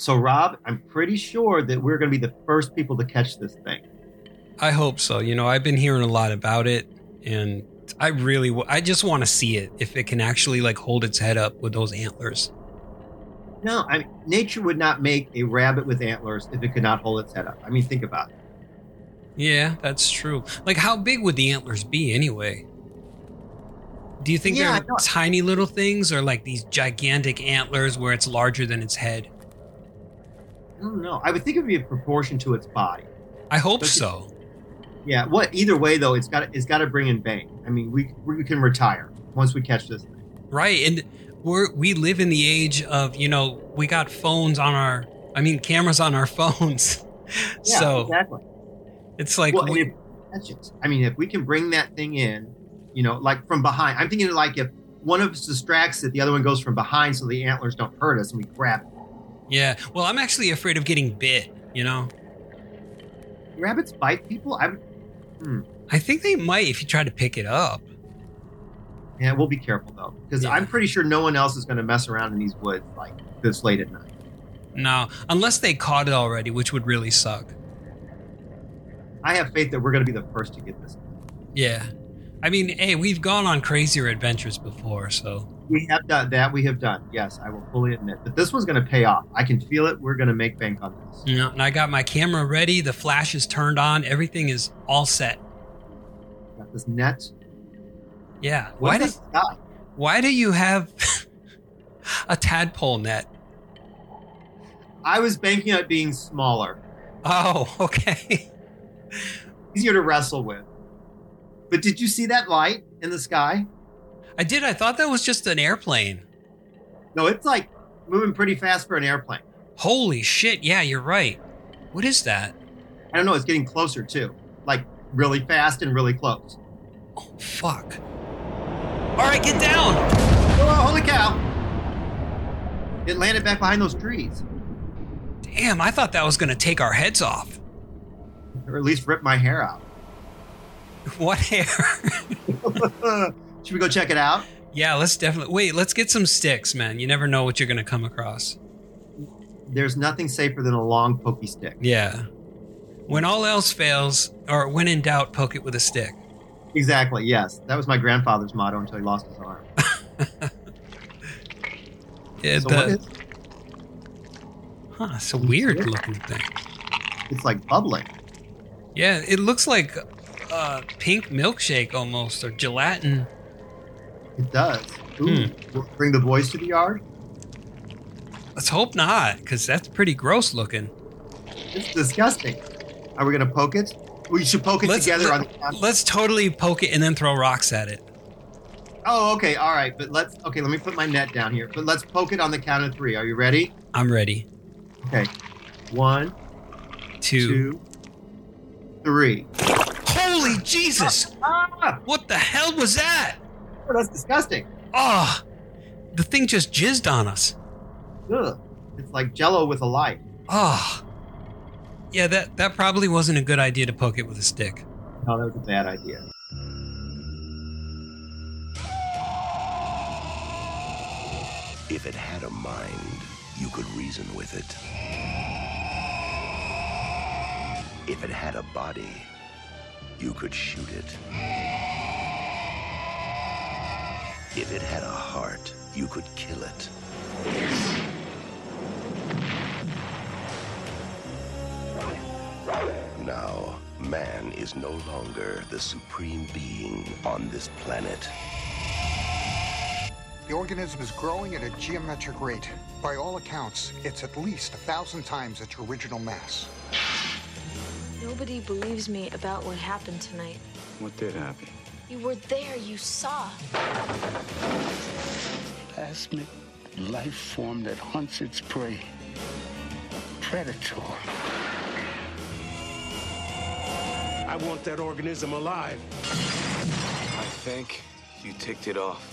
so Rob, I'm pretty sure that we're going to be the first people to catch this thing. I hope so. You know, I've been hearing a lot about it, and I really, w- I just want to see it if it can actually like hold its head up with those antlers. No, I mean, nature would not make a rabbit with antlers if it could not hold its head up. I mean, think about it. Yeah, that's true. Like, how big would the antlers be anyway? Do you think Yeah, they're tiny little things or like these gigantic antlers where it's larger than its head? I don't know. I would think it would be a proportion to its body. I hope so. Yeah. What? Either way, though, it's got it's got to bring in bang. I mean, we we can retire once we catch this thing. Right. And we're, we live in the age of, you know, we got phones on our, I mean, cameras on our phones. Yeah, so exactly. it's like, well, we- if, catch it. I mean, if we can bring that thing in, you know, like from behind. I'm thinking like if one of us distracts it, the other one goes from behind, so the antlers don't hurt us, and we grab it. Yeah. Well, I'm actually afraid of getting bit, you know? Rabbits bite people. I'm. Hmm. I think they might if you try to pick it up. Yeah, we'll be careful though, because Yeah. I'm pretty sure no one else is going to mess around in these woods like this late at night. No, unless they caught it already, which would really suck. I have faith that we're going to be the first to get this. Yeah. I mean, hey, we've gone on crazier adventures before, so We have done that. We have done. Yes, I will fully admit. But this one's going to pay off. I can feel it. We're going to make bank on this. know, and I got my camera ready, the flash is turned on, everything is all set. Got this net. Yeah. Why What's did that sky? why do you have a tadpole net? I was banking on it being smaller, Oh, okay. easier to wrestle with. But did you see that light in the sky? I did. I thought that was just an airplane. No, it's like moving pretty fast for an airplane. Holy shit. Yeah, you're right. What is that? I don't know. It's getting closer too, like really fast and really close. Oh, fuck. All right, get down. Oh, holy cow! It landed back behind those trees, Damn, I thought that was going to take our heads off. or at least rip my hair out. What hair? Should we go check it out? yeah, let's definitely. Wait, let's get some sticks, man. You never know what you're going to come across. There's nothing safer than a long pokey stick. Yeah. When all else fails, or when in doubt, poke it with a stick. Exactly. Yes, that was my grandfather's motto until he lost his arm. Yeah, so the- is? huh, it's a weird looking thing. It's like bubbling. Yeah, it looks like uh, pink milkshake almost, or gelatin. It does. Ooh, Hmm. bring the boys to the yard. Let's hope not, because that's pretty gross looking. It's disgusting. Are we gonna poke it? We should poke it Let's- together let- on the count. Let's totally poke it and then throw rocks at it. Oh, okay, all right. But let's. Okay, let me put my net down here. But let's poke it on the count of three. Are you ready? I'm ready. Okay. One, Two. two, three. Holy Jesus! Ah, What the hell was that? Oh, that's disgusting. Ah, the thing just jizzed on us. Ugh. It's like Jello with a light. Ah. Yeah, that, that probably wasn't a good idea to poke it with a stick. No, that was a bad idea. If it had a mind, you could reason with it. If it had a body, you could shoot it. If it had a heart, you could kill it. Now, man is no longer the supreme being on this planet. The organism is growing at a geometric rate. By all accounts, it's at least a thousand times its original mass. Nobody believes me about what happened tonight. What did happen? You were there, you saw. plasmic life form that hunts its prey. Predator. I want that organism alive. I think you ticked it off.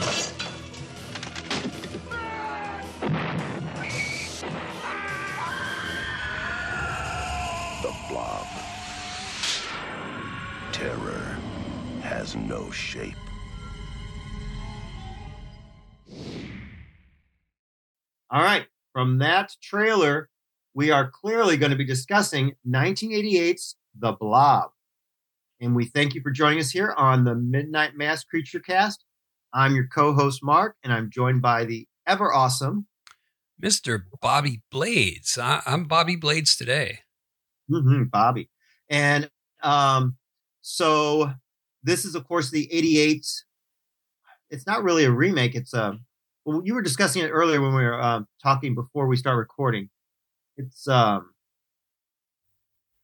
Ah! no shape. All right. From that trailer, we are clearly going to be discussing 1988's The Blob. And we thank you for joining us here on the Midnight Mass Creature Cast. I'm your co host, Mark, and I'm joined by the ever awesome Mr. Bobby Blades. I- am Bobby Blades today. Mm-hmm, Bobby. And um, so this is, of course, the 88. It's not really a remake. It's a, well, you were discussing it earlier when we were um, talking before we start recording. It's, um,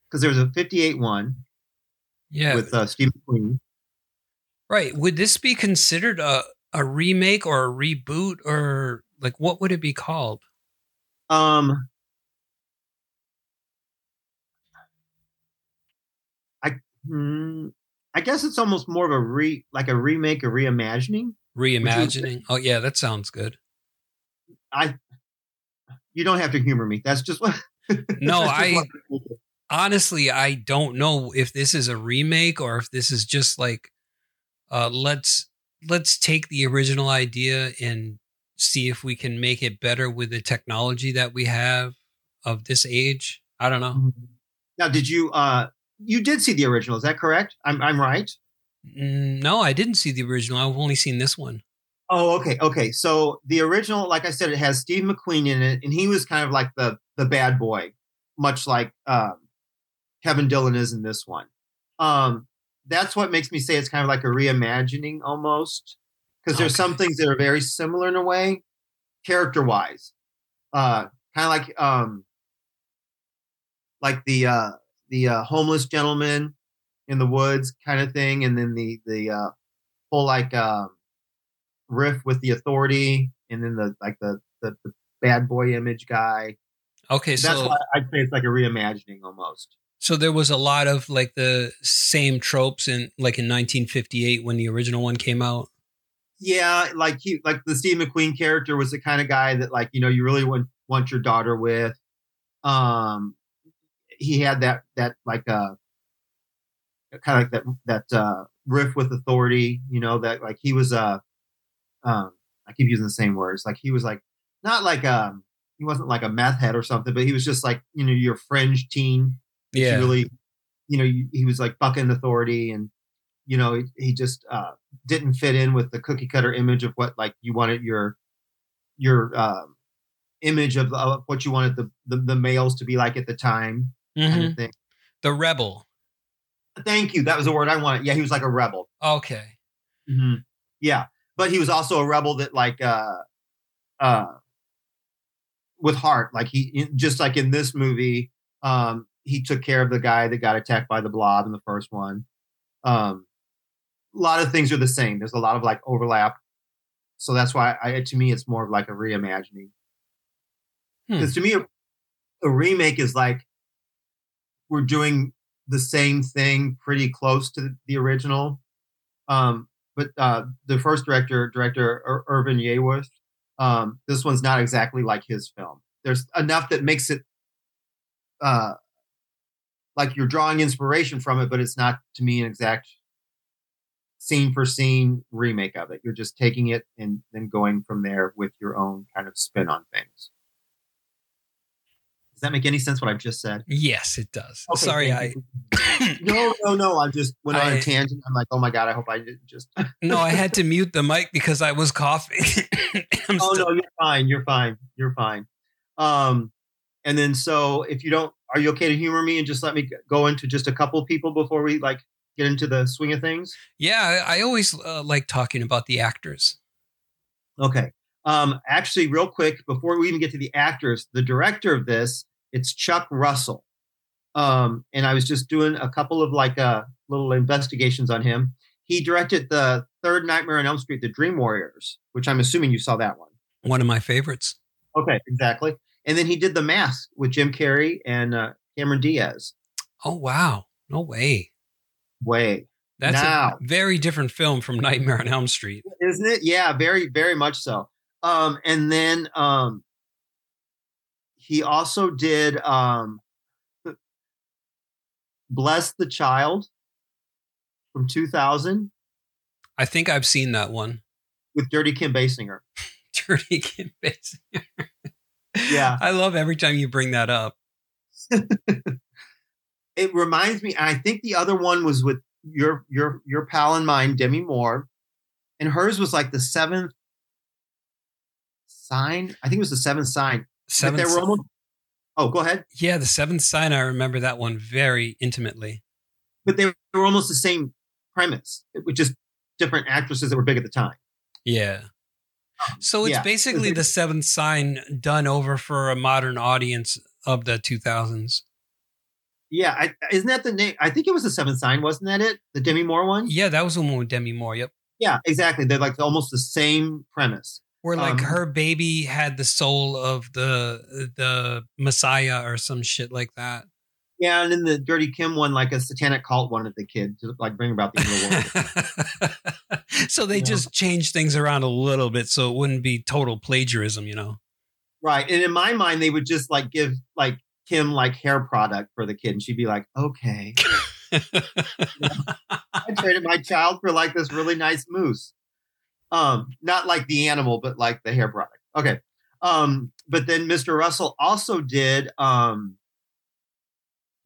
because there was a 58 one Yeah. with uh, Steve McQueen. right. Would this be considered a, a remake or a reboot or like what would it be called? Um, I, hmm, I guess it's almost more of a re, like a remake, a reimagining. Reimagining. Oh, yeah, that sounds good. I, you don't have to humor me. That's just what. No, just I- what- honestly, I don't know if this is a remake or if this is just like, uh, let's let's take the original idea and see if we can make it better with the technology that we have of this age. I don't know. Now, did you? uh You did see the original? Is that correct? I'm I'm right. Mm, No, I didn't see the original. I've only seen this one. Oh, okay, okay. So the original, like I said, it has Steve McQueen in it, and he was kind of like the the bad boy, much like um, Kevin Dillon is in this one. Um, that's what makes me say it's kind of like a reimagining almost, because there's some things that are very similar in a way, character wise. Uh, kind of like um, like the uh, the uh, homeless gentleman in the woods kind of thing, and then the the uh, whole like. Um, riff with the authority and then the like the the, the bad boy image guy Okay, that's so why i'd say it's like a reimagining almost so there was a lot of like the same tropes in like in 1958 when the original one came out. yeah like he like the steve mcqueen character was the kind of guy that like you know you really want want your daughter with um he had that that like uh kind of like that that uh riff with authority you know that like he was uh um i keep using the same words like he was like not like um he wasn't like a meth head or something but he was just like you know your fringe teen Yeah. he really you know he he was like bucking authority and you know he, he just uh didn't fit in with the cookie cutter image of what like you wanted your your um image of, of what you wanted the, the the males to be like at the time kind Mhm. of thing The rebel. thank you that was the word i wanted yeah he was like a rebel Okay. hmm Yeah, but he was also a rebel that like uh uh with heart. Like he just like in this movie, um, he took care of the guy that got attacked by the blob in the first one. Um, a lot of things are the same. There's a lot of like overlap, so that's why I to me it's more of like a reimagining. Hmm. Because to me, a remake is like we're doing the same thing pretty close to the original. Um, but uh, the first director, director Ir- Irvin Yeaworth, um, this one's not exactly like his film. There's enough that makes it uh, like you're drawing inspiration from it, but it's not to me an exact scene for scene remake of it. You're just taking it and then going from there with your own kind of spin on things. Does that make any sense? What I've just said? Yes, it does. Okay, Sorry, I no, no, no. I just went on I- a tangent. I'm like, oh my god, I hope I didn't just. no, I had to mute the mic because I was coughing. I'm oh still- no, you're fine. You're fine. You're fine. Um, and then so if you don't, are you okay to humor me and just let me go into just a couple people before we like get into the swing of things? Yeah, I I always uh, like talking about the actors. Okay. Um, actually, real quick before we even get to the actors, the director of this it's Chuck Russell. Um, and I was just doing a couple of like uh little investigations on him. He directed the third Nightmare on Elm Street, The Dream Warriors, which I'm assuming you saw that one. One of my favorites. Okay, exactly. And then he did The Mask with Jim Carrey and uh, Cameron Diaz. Oh wow, no way. Way, That's Now. a very different film from Nightmare on Elm Street. isn't it? Yeah, very, very much so. Um, and then um, he also did um, Bless the Child from 2000 I think I've seen that one. with Dirty Kim Basinger. Dirty Kim Basinger. Yeah. I love every time you bring that up. it reminds me. I think the other one was with your your your pal and mine, Demi Moore, and hers was like the seventh sign. I think it was the seventh sign. Seventh, they were almost. Oh, go ahead. yeah, the seventh sign. I remember that one very intimately. But they were almost the same premise, with just different actresses that were big at the time. Yeah. Um, so it's yeah. basically the seventh sign done over for a modern audience of the 2000s. Yeah, I, isn't that the name? I think it was the seventh sign, wasn't that it? The Demi Moore one. Yeah, that was the one with Demi Moore. Yep. Yeah, exactly. They're like almost the same premise. Where like Um, her baby had the soul of the the Messiah or some shit like that. Yeah, and in the Dirty Kim one, like a satanic cult wanted the kid to like bring about the end of the world. so they Yeah. just changed things around a little bit so it wouldn't be total plagiarism, you know. right. And in my mind, they would just like give like Kim like hair product for the kid, and she'd be like, "Okay, I traded my child for like this really nice mousse. Um, not like the animal, but like the hair product. Okay. Um, but then Mr. Russell also did um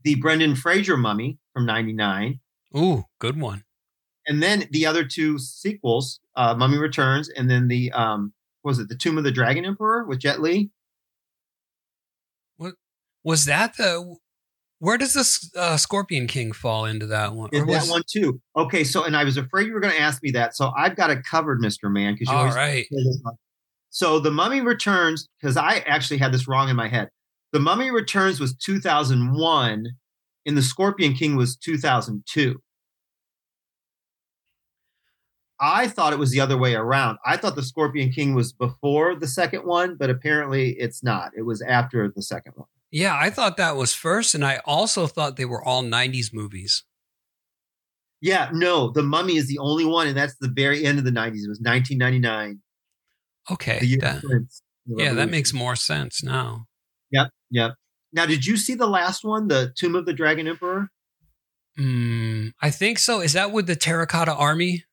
the Brendan Fraser mummy from 99. Ooh, good one. And then the other two sequels, uh, Mummy Returns, and then the um what was it the Tomb of the Dragon Emperor with Jet Li? What was that the where does this uh, Scorpion King fall into that one? Or that one too? Okay, so and I was afraid you were going to ask me that, so I've got it covered, Mister Man, because you All right. So the Mummy Returns, because I actually had this wrong in my head. The Mummy Returns was 2001, and the Scorpion King was 2002. I thought it was the other way around. I thought the Scorpion King was before the second one, but apparently it's not. It was after the second one. Yeah, I thought that was first, and I also thought they were all '90s movies. Yeah, no, the Mummy is the only one, and that's the very end of the 90s. It was 1999. Okay, that- of Prince, the yeah, that makes more sense now. Yep, yep. Now, did you see the last one, the Tomb of the Dragon Emperor? Hmm, I think so. Is that with the Terracotta Army?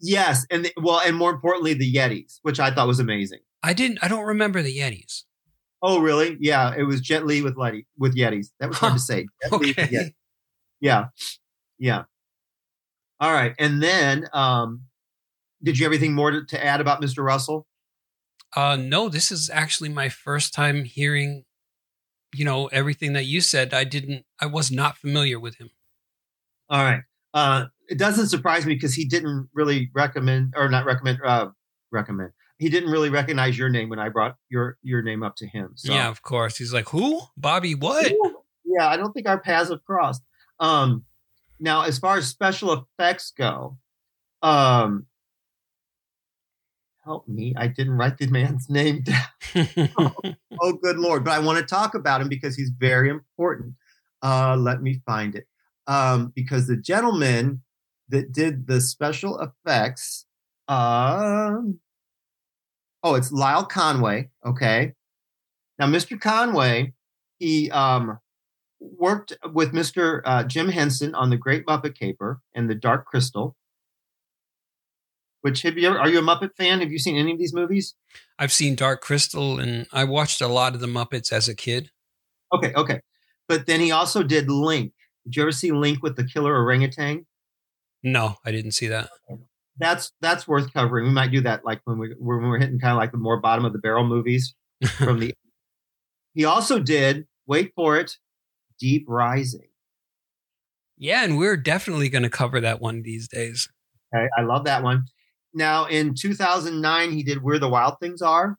Yes, and the, well, and more importantly, the Yetis, which I thought was amazing. I didn't. I don't remember the Yetis. Oh, really? Yeah, it was Jet Li with Letty with Yetis. That was hard Huh. to say. Jet Li with Okay. Yetis. Yeah, yeah. All right, and then, um, did you have anything more to, to add about Mr. Russell? Uh, no, this is actually my first time hearing, you know, everything that you said. I didn't. I was not familiar with him. All right. Uh, it doesn't surprise me because he didn't really recommend, or not recommend, uh, recommend. He didn't really recognize your name when I brought your your name up to him. So. Yeah, of course. He's like, who? Bobby? What? Yeah, I don't think our paths have crossed. Um, now, as far as special effects go, um, help me. I didn't write the man's name down. Oh, good lord! But I want to talk about him because he's very important. Uh, let me find it. Um, because the gentleman that did the special effects, um, oh, it's Lyle Conway. Okay. Now, Mr. Conway, he um, worked with Mr. Uh, Jim Henson on the Great Muppet Caper and the Dark Crystal. Which have you ever, are you a Muppet fan? Have you seen any of these movies? I've seen Dark Crystal, and I watched a lot of the Muppets as a kid. Okay, okay. But then he also did Link. Did you ever see Link with the killer orangutan? No, I didn't see that. That's that's worth covering. We might do that like when we when we're hitting kind of like the more bottom of the barrel movies from the. he also did wait for it, Deep Rising. Yeah, and we're definitely going to cover that one these days. Okay, I love that one. Now in 2009, he did Where the Wild Things Are.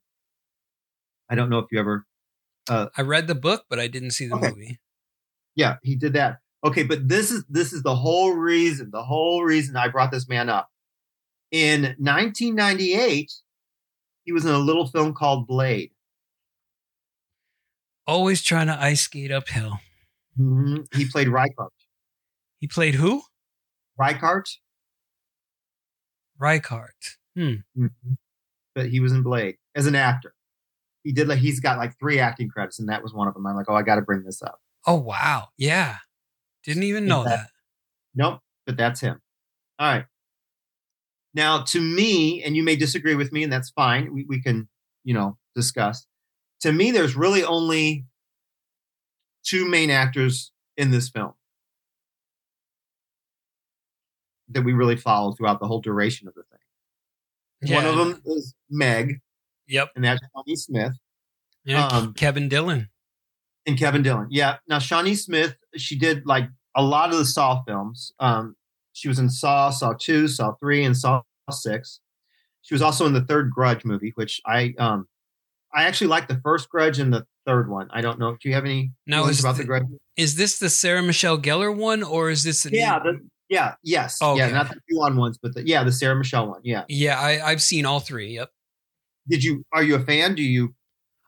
I don't know if you ever. Uh, I read the book, but I didn't see the Okay. movie. Yeah, he did that. Okay, but this is this is the whole reason. The whole reason I brought this man up. In 1998, he was in a little film called Blade. Always trying to ice skate uphill. Mhm. He played Rykart. He played who? Rykart, Rykart. Hmm. Mhm. but he was in Blade as an actor. He did like he's got like three acting credits, and that was one of them. I'm like, oh, I got to bring this up. Oh wow. Yeah. Didn't even know Yeah. that. Nope, but that's him. All right. Now, to me, and you may disagree with me, and that's fine. We, we can, you know, discuss. to me, there's really only two main actors in this film that we really follow throughout the whole duration of the thing. One of them is Meg, Yep. and that's Shawnee Smith. Yeah, Um, Kevin Dillon. and Kevin Dillon. Yeah. Now Shawnee Smith, she did like a lot of the Saw films. Um, she was in Saw, Saw Two, Saw Three, and Saw Six. She was also in the third Grudge movie, which I um, I actually like the first Grudge and the third one. I don't know. Do you have any feelings is about the- the Grudge? Is this the Sarah Michelle Gellar one, or is this? A new- Yeah. The, yeah. Yes. Okay. Yeah. Not the two on ones, but the yeah the Sarah Michelle one. Yeah. yeah. I, I've seen all three. Yep. Did you? Are you a fan? Do you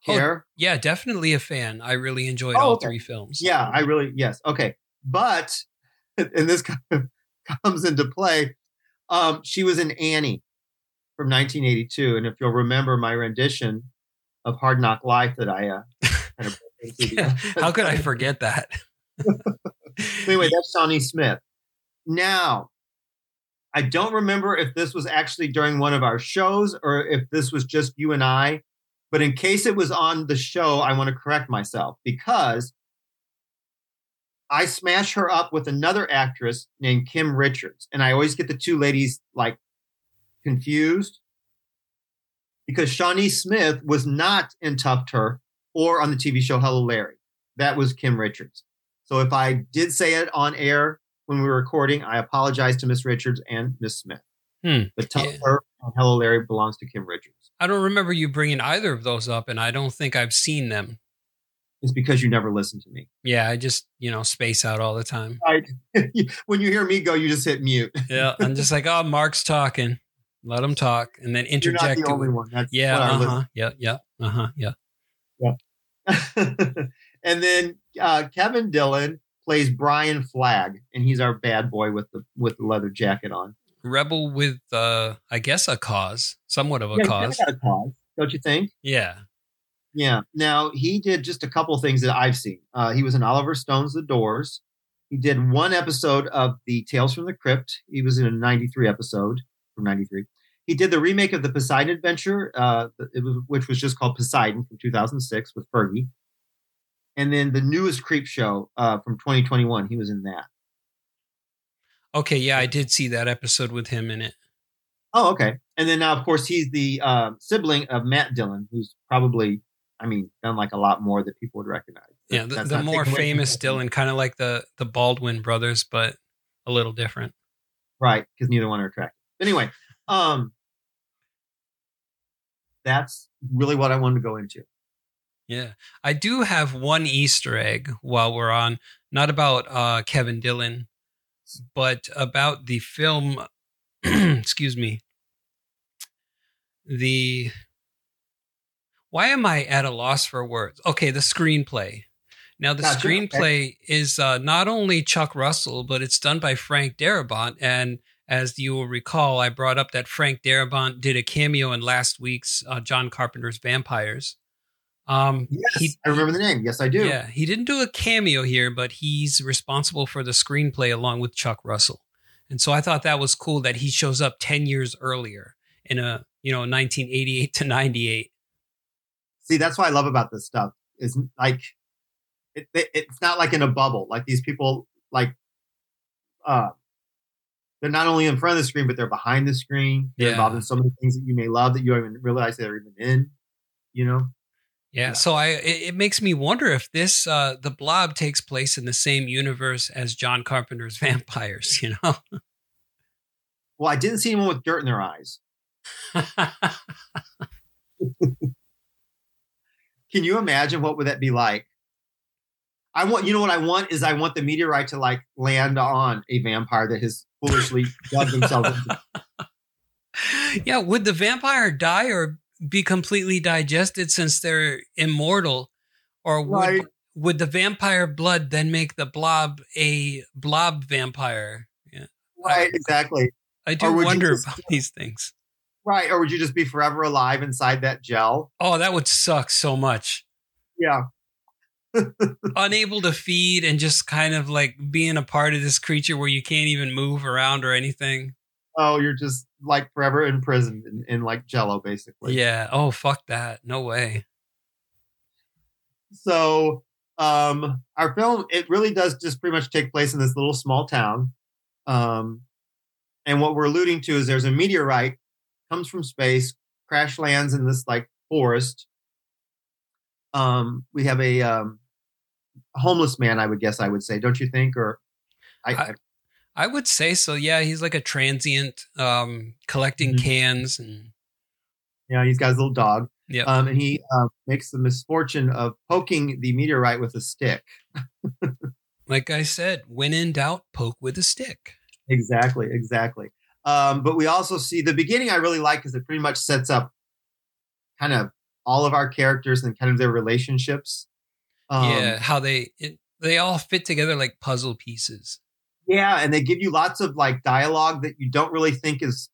Oh, care? Yeah, definitely a fan. I really enjoyed Oh, all okay. three films. Yeah, I really yes. Okay, but and this kind of comes into play. Um, she was in Annie from 1982, and if you'll remember my rendition of Hard Knock Life that I uh, kind of Yeah, How could I forget that? anyway, that's Shawnee Smith. Now, I don't remember if this was actually during one of our shows or if this was just you and I. But in case it was on the show, I want to correct myself because I smash her up with another actress named Kim Richards. And I always get the two ladies like confused because Shawnee Smith was not in Tough Turf or on the TV show Hello Larry. That was Kim Richards. So if I did say it on air when we were recording, I apologize to Miss Richards and Miss Smith. Hmm. But Tough Yeah. Turf and Hello Larry belongs to Kim Richards. I don't remember you bringing either of those up, and I don't think I've seen them. It's because you never listen to me. Yeah, I just you know space out all the time. Right. when you hear me go, you just hit mute. Yeah, I'm just like, oh, Mark's talking. Let him talk, and then You're interject. not the only one. That's yeah, uh huh. Yeah, yeah, uh huh. Yeah. and then uh, Kevin Dillon plays Brian Flagg, and he's our bad boy with the with the leather jacket on. Rebel with, uh I guess, a cause, somewhat of a Yeah, cause. got a cause, don't you think? Yeah. Yeah. Now he did just a couple things that I've seen. Uh, he was in Oliver Stone's The Doors. He did one episode of the Tales from the Crypt. He was in a '93 episode from '93. He did the remake of the Poseidon Adventure, uh, it was, which was just called Poseidon from 2006 with Fergie. And then the newest Creepshow uh, from 2021. He was in that. Okay. Yeah, I did see that episode with him in it. Oh, okay. And then now, of course, he's the uh, sibling of Matt Dillon, who's probably, I mean, done like a lot more that people would recognize. Yeah, the, the more taken away from famous. Dillon, kind of like the the Baldwin brothers, but a little different. Right, because neither one are attractive. Anyway, um, that's really what I wanted to go into. Yeah, I do have one Easter egg while we're on, not about uh, Kevin Dillon, but about the film. excuse me. The why am I at a loss for words? Okay, the screenplay. Now the Gotcha, okay. screenplay is uh, not only Chuck Russell, but it's done by Frank Darabont. And as you will recall, I brought up that Frank Darabont did a cameo in last week's uh, John Carpenter's Vampires. Um, Yes, he- I remember the name. Yes, I do. yeah, he didn't do a cameo here, but he's responsible for the screenplay along with Chuck Russell. And so I thought that was cool that he shows up 10 years earlier in a, you know, 1988 to 98. See, that's what I love about this stuff. Is like, it, it, it's not like in a bubble. Like these people, like, uh, they're not only in front of the screen, but they're behind the screen. They're Yeah. involved in so many things that you may love that you don't even realize they're even in. You know. Yeah, Yeah. so I it, it makes me wonder if this uh the blob takes place in the same universe as John Carpenter's vampires, you know. Well, I didn't see anyone with dirt in their eyes. Can you imagine what would that be like? I want you know what I want is I want the meteorite to like land on a vampire that has foolishly dug themselves into. yeah, would the vampire die or be completely digested since they're immortal? Or would Right. would the vampire blood then make the blob a blob vampire? Yeah. Right, exactly. I do wonder just- about these things. Right. Or would you just be forever alive inside that gel? Oh, that would suck so much. Yeah. Unable to feed and just kind of like being a part of this creature where you can't even move around or anything. Oh, you're just like forever imprisoned in, in like jello, basically. Yeah. Oh, fuck that. No way. so um, our film it really does just pretty much take place in this little small town. Um, and what we're alluding to is there's a meteorite comes from space, crash lands in this like forest. Um, we have a um, homeless man, I would guess I would say, don't you think? Or I, I, I would say so. Yeah, he's like a transient, um, collecting Mhm. cans and yeah, he's got his little dog. yeah. Um, and he uh, makes the misfortune of poking the meteorite with a stick. like I said, when in doubt, poke with a stick. Exactly, exactly. Um, but we also see the beginning I really like because it pretty much sets up kind of all of our characters and kind of their relationships. Um, yeah, how they it, they all fit together like puzzle pieces. Yeah, and they give you lots of like dialogue that you don't really think is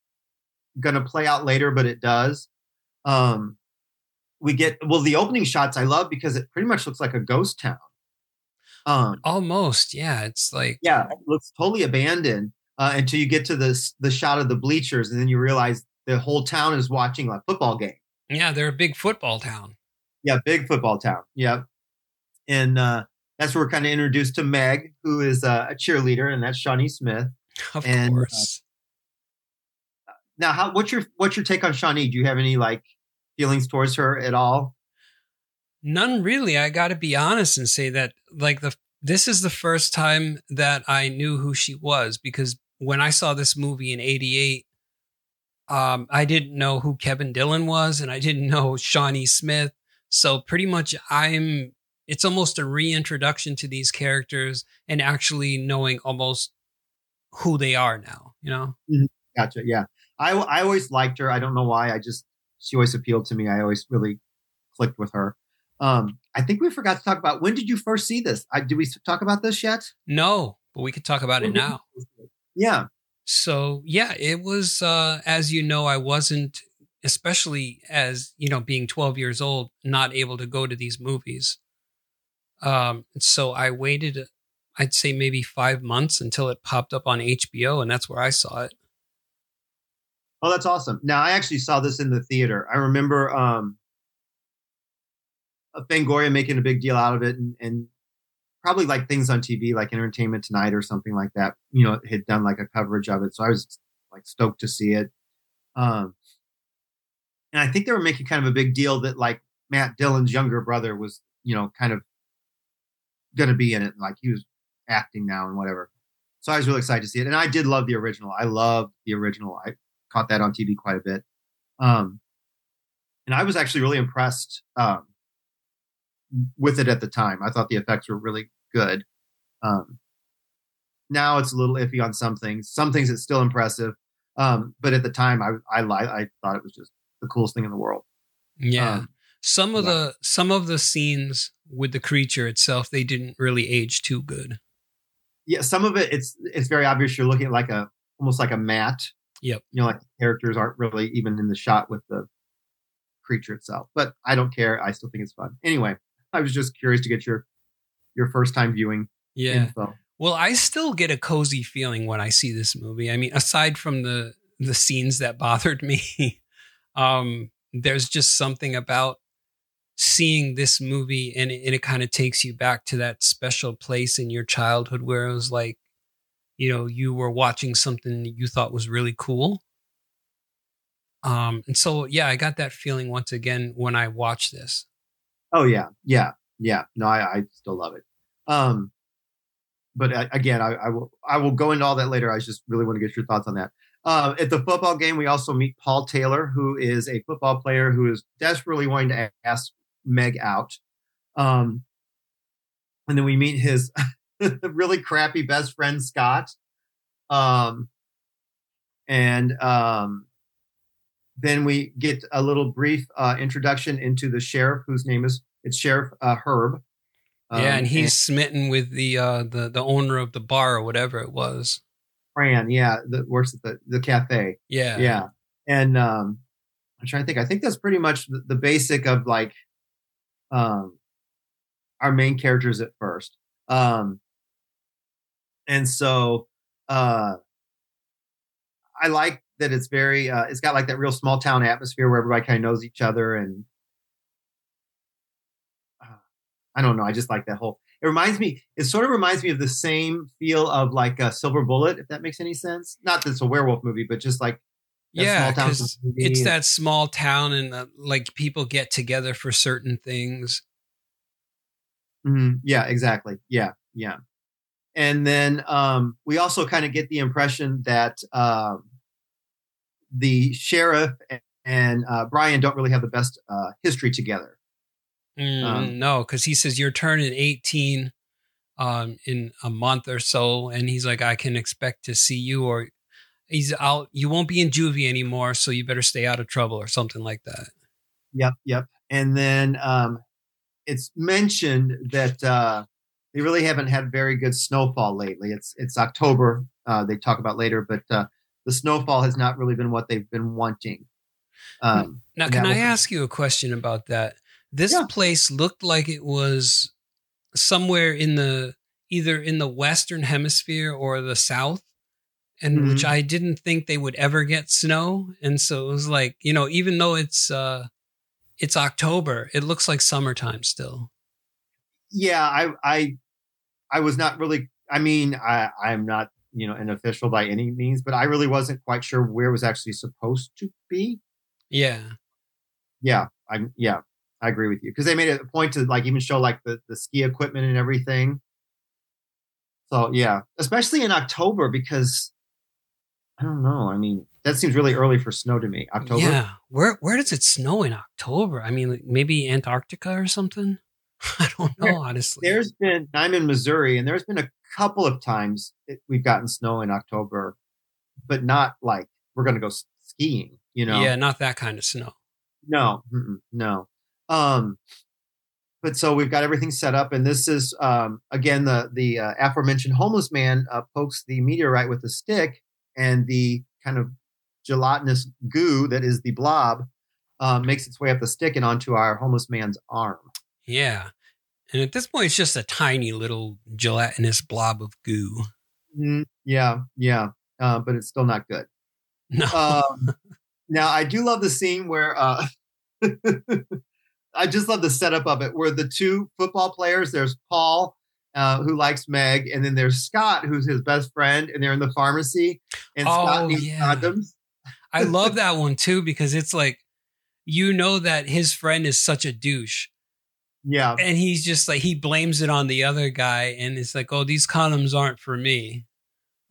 going to play out later, but it does. Um, we get well the opening shots I love because it pretty much looks like a ghost town. Um, Almost, yeah. It's like yeah, it looks totally abandoned uh, until you get to this the shot of the bleachers, and then you realize the whole town is watching a football game. yeah, they're a big football town. Yeah, big football town. Yeah, and uh, that's where we're kind of introduced to Meg, who is uh, a cheerleader, and that's Shawnee Smith. Of And, uh, course. Now, how what's your what's your take on Shawnee? Do you have any like feelings towards her at all? None really. I got to be honest and say that like the this is the first time that I knew who she was because when I saw this movie in 88 um I didn't know who Kevin Dillon was and I didn't know Shawnee Smith. So pretty much I'm it's almost a reintroduction to these characters and actually knowing almost who they are now, you know? Gotcha. Yeah, I I always liked her. I don't know why. I just she always appealed to me. I always really clicked with her. Um, I think we forgot to talk about when did you first see this? I, did we talk about this yet? No, but we could talk about it now. Yeah. So yeah, it was uh as you know, I wasn't especially as, you know, being 12 years old, not able to go to these movies. Um so I waited I'd say maybe 5 months until it popped up on HBO and that's where I saw it. Oh, that's awesome. Now I actually saw this in the theater. I remember um Fangoria making a big deal out of it and, and probably like things on TV like Entertainment Tonight or something like that, you know, had done like a coverage of it. So I was like stoked to see it. Um and I think they were making kind of a big deal that like Matt Dillon's younger brother was, you know, kind of gonna be in it. Like he was acting now and whatever. So I was really excited to see it. And I did love the original. I loved the original. I caught that on TV quite a bit. Um, and I was actually really impressed um, with it at the time. I thought the effects were really good. Um, now it's a little iffy on some things. Some things it's still impressive, um, but at the time I I li- I thought it was just the coolest thing in the world. Yeah. Um, some of yeah. the some of the scenes with the creature itself, they didn't really age too good. Yeah, some of it it's it's very obvious. You're looking at like a almost like a mat. Yep. You know, like the characters aren't really even in the shot with the creature itself. But I don't care. I still think it's fun. Anyway, I was just curious to get your your first time viewing Yeah. info. Well, I still get a cozy feeling when I see this movie. I mean, aside from the the scenes that bothered me, um, there's just something about seeing this movie and it, and it kind of takes you back to that special place in your childhood where it was like, you know, you were watching something you thought was really cool. Um, and so yeah, I got that feeling once again when I watched this. Oh yeah, yeah, yeah. No, I, I still love it. Um, but uh, again, I, I will I will go into all that later. I just really want to get your thoughts on that. Uh, at the football game, we also meet Paul Taylor, who is a football player who is desperately wanting to ask Meg out. Um, and then we meet his really crappy best friend Scott. Um, and um, then we get a little brief uh, introduction into the sheriff, whose name is it's Sheriff uh, Herb. Um, yeah, and he's smitten with the uh the the owner of the bar or whatever it was. Fran, yeah, that works at the the cafe. Yeah. Yeah, and um, I'm trying to think. I think that's pretty much the, the basic of like um our main characters at first. Um, and so uh, I like that it's very uh, it's got like that real small town atmosphere where everybody kind of knows each other and uh, I don't know. I just like that whole. It reminds me. It sort of reminds me of the same feel of like a Silver Bullet, if that makes any sense. Not that it's a werewolf movie, but just like yeah, small town because it's that small town and uh, like people get together for certain things. Mhm. Yeah, exactly. Yeah, yeah. And then um, we also kind of get the impression that um, the sheriff and, and uh, Brian don't really have the best uh, history together. Mm, Um, no, because he says you're turning 18 um, in a month or so, and he's like, I can expect to see you, or he's out. You won't be in juvie anymore, so you better stay out of trouble, or something like that. Yep, yep. And then um, it's mentioned that uh, they really haven't had very good snowfall lately. It's it's October. Uh, they talk about later, but uh, the snowfall has not really been what they've been wanting. Um, Now, can I ask you a question about that? This Yeah. place looked like it was somewhere in the either in the western hemisphere or the south, and which Mhm. I didn't think they would ever get snow. And so it was like, you know, even though it's uh it's October, it looks like summertime still. yeah i i i was not really i mean i i'm not you know an official by any means but i really wasn't quite sure where it was actually supposed to be Yeah. yeah i yeah i agree with you because they made it a point to like even show like the the ski equipment and everything so yeah especially in october because i don't know i mean that seems really early for snow to me october Yeah. Where where does it snow in October? I mean, maybe Antarctica or something. I don't know, honestly. there's been i'm in missouri and there's been a couple of times that we've gotten snow in october but not like we're going to go skiing you know Yeah, not that kind of snow. no no um but so we've got everything set up and this is um again the the uh, aforementioned homeless man uh, pokes the meteorite with a stick and the kind of gelatinous goo that is the blob uh, makes its way up the stick and onto our homeless man's arm Yeah. And at this point, it's just a tiny little gelatinous blob of goo. Mm, yeah yeah uh, but it's still not good No. um, now I do love the scene where uh, I just love the setup of it, where the two football players, there's Paul, uh, who likes Meg, and then there's Scott, who's his best friend, and they're in the pharmacy, and Scott Oh, needs yeah. condoms. I love that one too because it's like, you know, that his friend is such a douche. Yeah, And he's just like, he blames it on the other guy. And it's like, oh, these condoms aren't for me.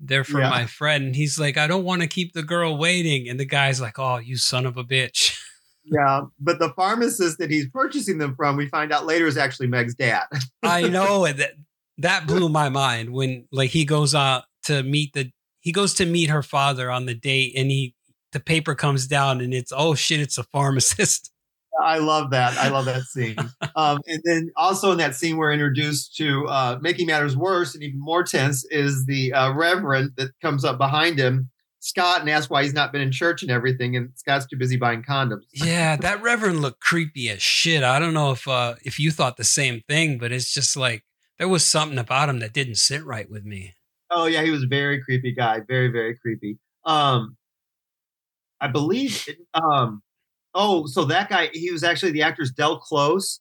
They're for Yeah. my friend. And he's like, I don't want to keep the girl waiting. And the guy's like, oh, you son of a bitch. yeah, but the pharmacist that he's purchasing them from, we find out later, is actually Meg's dad. I know and that that blew my mind when like he goes out to meet the he goes to meet her father on the date and he the paper comes down and it's oh shit it's a pharmacist. I love that. I love that scene. Um, and then also in that scene, we're introduced to uh, making matters worse and even more tense is the uh, Reverend that comes up behind him, Scott, and asks why he's not been in church and everything. And Scott's too busy buying condoms. Yeah, that reverend looked creepy as shit. I don't know if uh if you thought the same thing, but it's just like there was something about him that didn't sit right with me. Oh yeah, he was a very creepy guy. Very very creepy. Um, I believe. It, um, oh, so that guy, he was actually the actor's Del Close,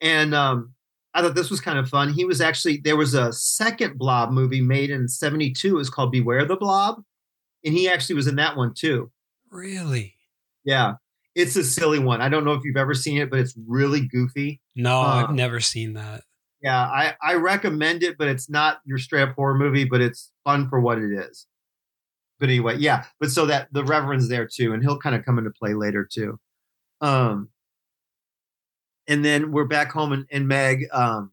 and um, I thought this was kind of fun. He was actually there was a second Blob movie made in '72. It was called Beware the Blob, and he actually was in that one too. Really? Yeah, it's a silly one. I don't know if you've ever seen it, but it's really goofy. No, I've Uh, never seen that. Yeah, I, I recommend it, but it's not your straight up horror movie, but it's fun for what it is. But anyway, yeah. But so that the Reverend's there too, and he'll kind of come into play later too. Um, and then we're back home, and, and Meg um,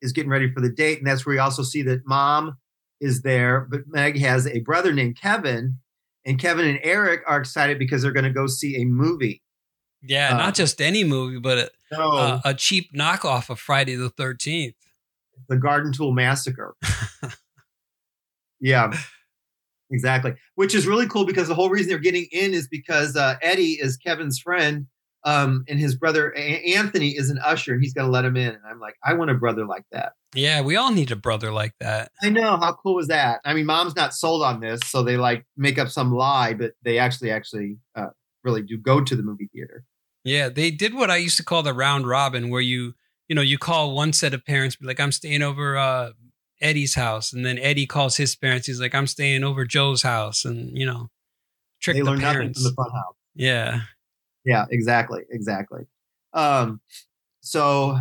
is getting ready for the date, and that's where we also see that mom is there, but Meg has a brother named Kevin, and Kevin and Eric are excited because they're going to go see a movie. Yeah, uh, not just any movie, but a, No, a, a cheap knockoff of Friday the Thirteenth. the Garden Tool Massacre. yeah, exactly. Which is really cool because the whole reason they're getting in is because uh, Eddie is Kevin's friend, um, and his brother A- Anthony is an usher, and he's going to let him in. And I'm like, I want a brother like that. Yeah, we all need a brother like that. I know how cool was that. I mean, mom's not sold on this, so they like make up some lie, but they actually actually uh, really do go to the movie theater. Yeah, they did what I used to call the round robin, where you you know, you call one set of parents, be like, I'm staying over uh, Eddie's house. And then Eddie calls his parents. He's like, I'm staying over Joe's house. And, you know, trick they the learn nothing parents. from the fun house. yeah. Yeah, exactly, exactly. Um, so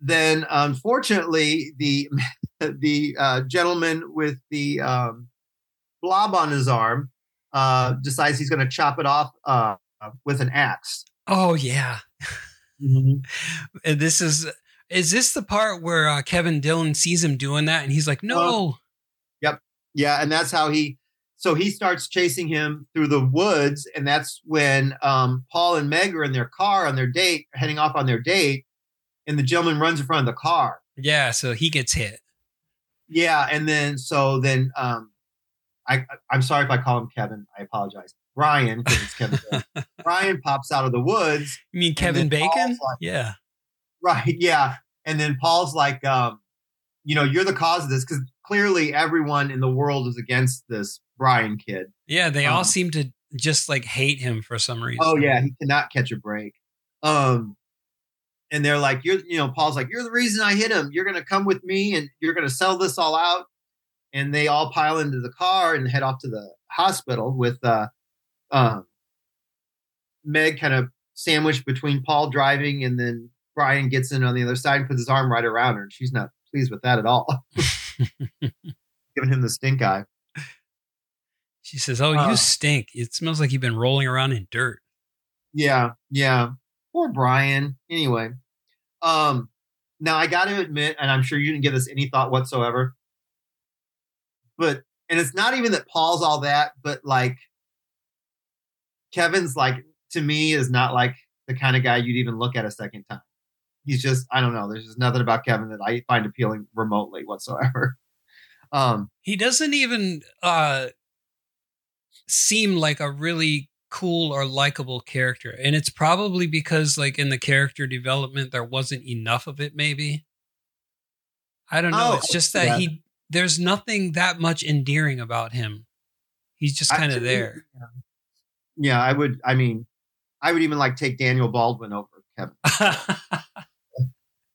then, unfortunately, the the uh, gentleman with the um, blob on his arm uh, decides he's going to chop it off uh, with an axe. Oh, yeah. And this is, is this the part where uh, Kevin Dillon sees him doing that? And he's like, no. Yep. Yeah, and that's how he. So he starts chasing him through the woods, and that's when um, Paul and Meg are in their car on their date, heading off on their date, and the gentleman runs in front of the car. yeah. So he gets hit. Yeah, and then so then um, I I'm sorry if I call him Kevin. I apologize, Brian, because it's Kevin. Brian pops out of the woods. You mean Kevin Bacon? like- yeah. Right. Yeah. And then Paul's like, um, you know, you're the cause of this because clearly everyone in the world is against this Brian kid. Yeah. They all Um, seem to just like hate him for some reason. Oh yeah, he cannot catch a break. Um, and they're like, you're, you know, Paul's like, you're the reason I hit him. You're gonna come with me, and you're gonna sell this all out. And they all pile into the car and head off to the hospital with uh, um, Meg kind of sandwiched between Paul driving, and then Brian gets in on the other side and puts his arm right around her, and she's not pleased with that at all, giving him the stink eye. She says, Oh, Uh. you stink. It smells like you've been rolling around in dirt. Yeah, yeah. Poor Brian. Anyway, um, now I got to admit, and I'm sure you didn't give this any thought whatsoever, but and it's not even that Paul's all that, but like Kevin's like to me is not like the kind of guy you'd even look at a second time. He's just I don't know. There's just nothing about Kevin that I find appealing remotely whatsoever. Um, He doesn't even uh seem like a really cool or likable character. And it's probably because like in the character development there wasn't enough of it maybe. I don't know. Oh, it's just that yeah. he there's nothing that much endearing about him. He's just kind of there. Yeah, I would. I mean, I would even like take Daniel Baldwin over Kevin.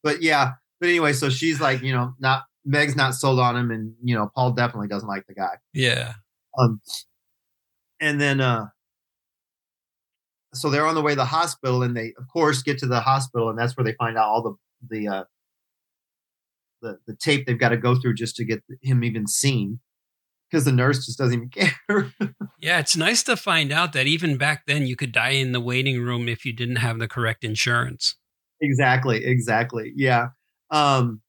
but yeah, but anyway, so she's like, you know, not Meg's not sold on him, and you know, Paul definitely doesn't like the guy. yeah. Um, and then, uh, so they're on the way to the hospital, and they, of course, get to the hospital, and that's where they find out all the the uh, the the tape they've got to go through just to get him even seen, because the nurse just doesn't even care. Yeah, it's nice to find out that even back then you could die in the waiting room if you didn't have the correct insurance. Exactly exactly yeah um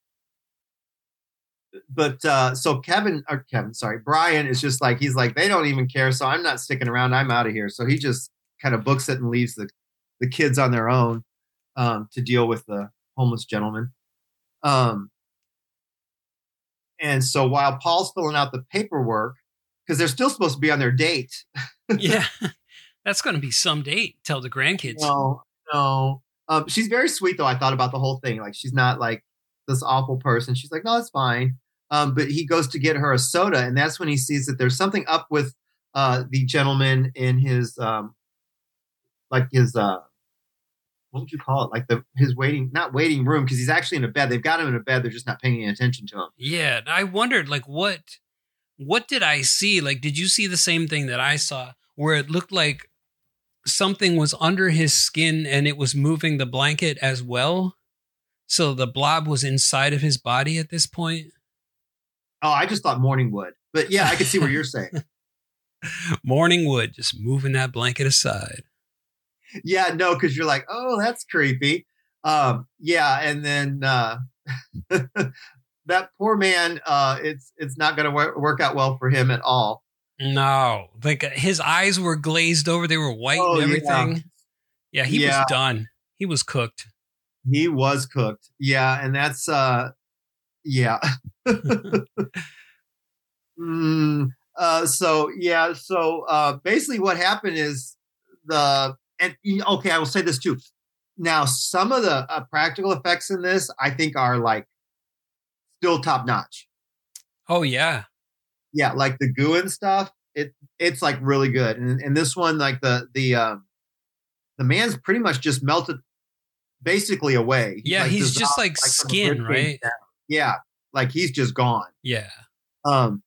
but uh so kevin or kevin sorry brian is just like he's like they don't even care so i'm not sticking around i'm out of here so he just kind of books it and leaves the the kids on their own um to deal with the homeless gentleman um and so while paul's filling out the paperwork because they're still supposed to be on their date yeah. That's going to be some date. Tell the grandkids. No, no. Um, she's very sweet though. I thought about the whole thing. Like she's not like this awful person. She's like, no, it's fine. Um, but he goes to get her a soda, and that's when he sees that there's something up with uh, the gentleman in his um, like his uh, what would you call it? Like the his waiting not waiting room because he's actually in a bed. They've got him in a bed. They're just not paying any attention to him. Yeah, I wondered like what what did I see? Like did you see the same thing that I saw where it looked like something was under his skin and it was moving the blanket as well? So the blob was inside of his body at this point. Oh, I just thought morning wood. but yeah, I could see what you're saying. Morning wood just moving that blanket aside. yeah, no, because you're like, oh, that's creepy. Um, yeah, and then uh, that poor man, uh, it's it's not going to wor- work out well for him at all. No, like uh, his eyes were glazed over, they were white Oh, and yeah. everything. Yeah, he Yeah. was done. He was cooked. He was cooked. Yeah, and that's uh, yeah. mm, uh, so yeah, so uh, basically, what happened is the and okay, I will say this too. Now, some of the uh, practical effects in this, I think, are like still top notch. Oh yeah. Yeah, like the goo and stuff, it it's like really good. And and this one, like the the um the man's pretty much just melted basically away. Yeah, he's just like from skin, right? down. Yeah, like he's just gone. Yeah. Um,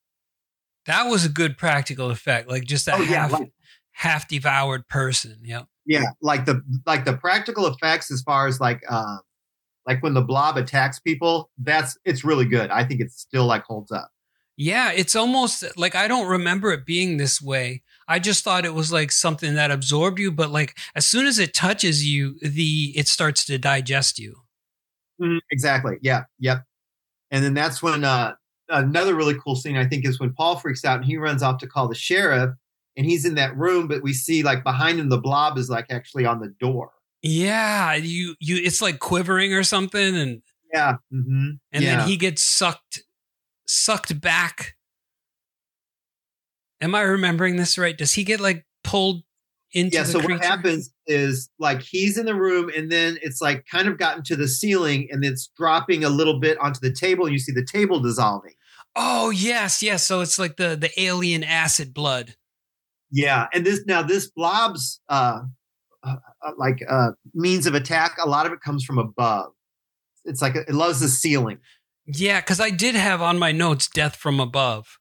That was a good practical effect. Like just that oh yeah, half like, half devoured person. Yeah. yeah, like the like the practical effects as far as like uh, like when the blob attacks people. That's it's really good. I think it still like holds up. Yeah, it's almost like I don't remember it being this way. I just thought it was like something that absorbed you, but like as soon as it touches you, the it starts to digest you. Mhm, exactly. Yeah. Yep. And then that's when uh, another really cool scene I think is when Paul freaks out and he runs off to call the sheriff, and he's in that room, but we see like behind him the blob is like actually on the door. Yeah, you you it's like quivering or something and Yeah. hmm and yeah. then he gets sucked sucked back. Am I remembering this right? Does he get like pulled into yeah. So creature? what happens is like he's in the room, and then it's like kind of gotten to the ceiling, and it's dropping a little bit onto the table. And you see the table dissolving. Oh, yes, yes. So it's like the the alien acid blood. Yeah, and this now this blob's uh, uh uh, like uh means of attack. A lot of it comes from above. It's like it loves the ceiling. Yeah, cuz I did have on my notes death from above.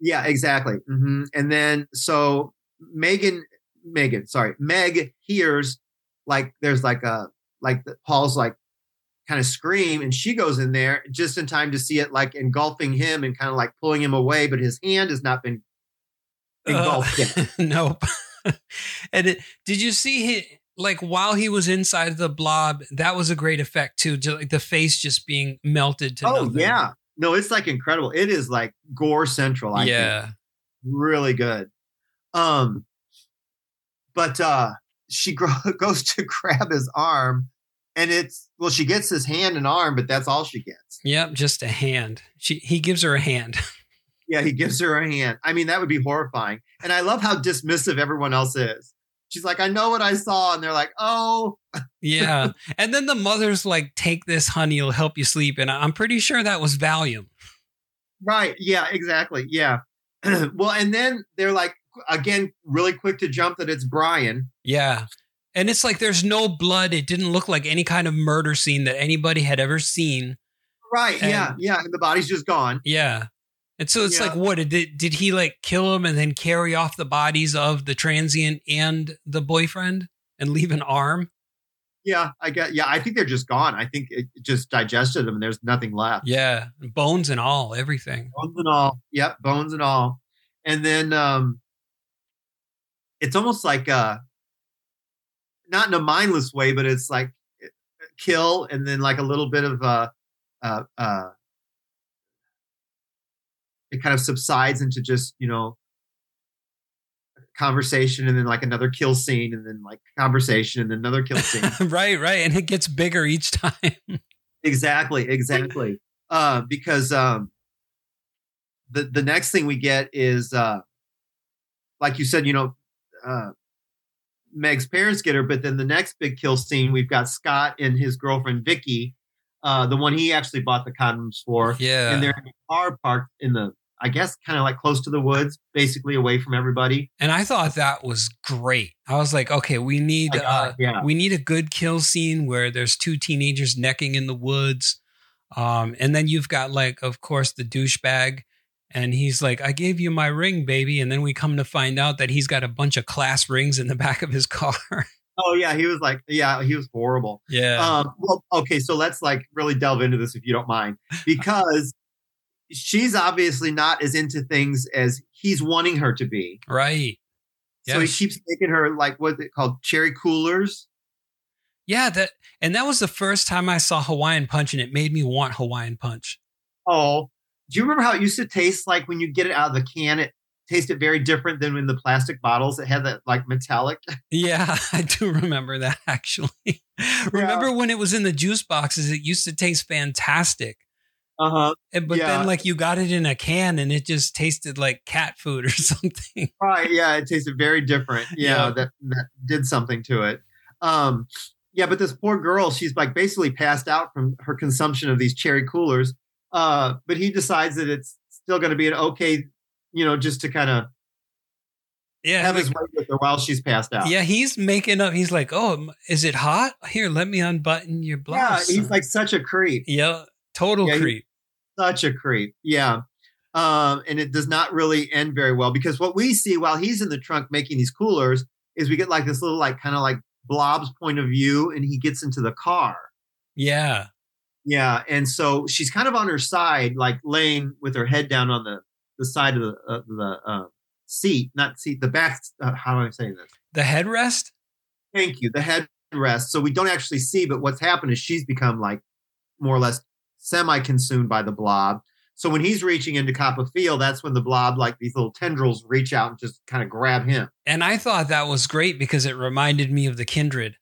Yeah, exactly. hmm And then so Megan, Megan, sorry, Meg hears like there's like a like the, Paul's like kind of scream, and she goes in there just in time to see it like engulfing him and kind of like pulling him away, but his hand has not been engulfed yet. Uh, nope. and it, did you see he like while he was inside the blob, that was a great effect too. Just like the face just being melted to Oh nothing. yeah, no, it's like incredible. It is like gore central. I think. yeah. really good. Um, but uh, she gro- goes to grab his arm, and it's well, she gets his hand and arm, but that's all she gets. Yep, just a hand. She he gives her a hand. Yeah, he gives her a hand. I mean, that would be horrifying. And I love how dismissive everyone else is. She's like, I know what I saw, and they're like, Oh, Yeah. and then the mother's like, take this, honey, it'll help you sleep. And I'm pretty sure that was Valium. right, yeah, exactly, yeah. well, and then they're like, again, really quick to jump that it's Brian. Yeah. And it's like there's no blood. It didn't look like any kind of murder scene that anybody had ever seen. Right, yeah, yeah. And the body's just gone. Yeah. And so it's Yeah. like, what did did he like kill him and then carry off the bodies of the transient and the boyfriend and leave an arm? Yeah, I get. Yeah, I think they're just gone. I think it just digested them, and there's nothing left. Yeah, bones and all, everything. bones and all. Yep, bones and all. And then um it's almost like uh not in a mindless way, but it's like uh, kill and then like a little bit of uh uh uh it kind of subsides into just, you know, conversation and then like another kill scene and then like conversation and then another kill scene. right, right, and it gets bigger each time. Exactly, exactly. Uh, because um, the the next thing we get is uh, like you said, you know, uh, Meg's parents get her, but then the next big kill scene, we've got Scott and his girlfriend Vicky, uh, the one he actually bought the condoms for, yeah. and they're in a car parked in the, I guess, kind of like close to the woods, basically away from everybody. And I thought that was great. I was like, okay, we need uh, yeah. we need a good kill scene where there's two teenagers necking in the woods. Um, and then you've got like, of course, the douchebag. And he's like, I gave you my ring, baby. And then we come to find out that he's got a bunch of class rings in the back of his car. Oh yeah, he was like, yeah, he was horrible. yeah. Um, well, okay, so let's like really delve into this if you don't mind, because she's obviously not as into things as he's wanting her to be. right. So he keeps making her like what's it called, cherry coolers. Yeah, that and that was the first time I saw Hawaiian Punch, and it made me want Hawaiian Punch. Oh, do you remember how it used to taste like when you get it out of the can? It tasted very different than in the plastic bottles. It had that like metallic. Yeah, I do remember that actually. remember when it was in the juice boxes? It used to taste fantastic. Uh huh. And- But Yeah. then, like, you got it in a can and it just tasted like cat food or something. Right. Yeah, it tasted very different. Yeah, Yeah. that that did something to it. Um, yeah, but this poor girl, she's like basically passed out from her consumption of these cherry coolers. Uh, but he decides that it's still going to be an okay, you know, just to kind of Yeah, have his way with her while she's passed out. yeah, he's making up. He's like, "Oh, is it hot? Here, let me unbutton your blouse." yeah. He's like such a creep. yeah, total Yeah, creep. Such a creep. Yeah. Um, and it does not really end very well because what we see while he's in the trunk making these coolers is we get like this little like kind of like blob's point of view and he gets into the car. Yeah, Yeah. And so she's kind of on her side, like laying with her head down on the, the side of the, uh, the uh, seat, not seat, the back. Uh, how do I say this? the headrest. Thank you. The headrest. So we don't actually see, but what's happened is she's become like more or less semi consumed by the blob. So when he's reaching into Copperfield, that's when the blob, like these little tendrils, reach out and just kind of grab him. And I thought that was great because it reminded me of the kindred.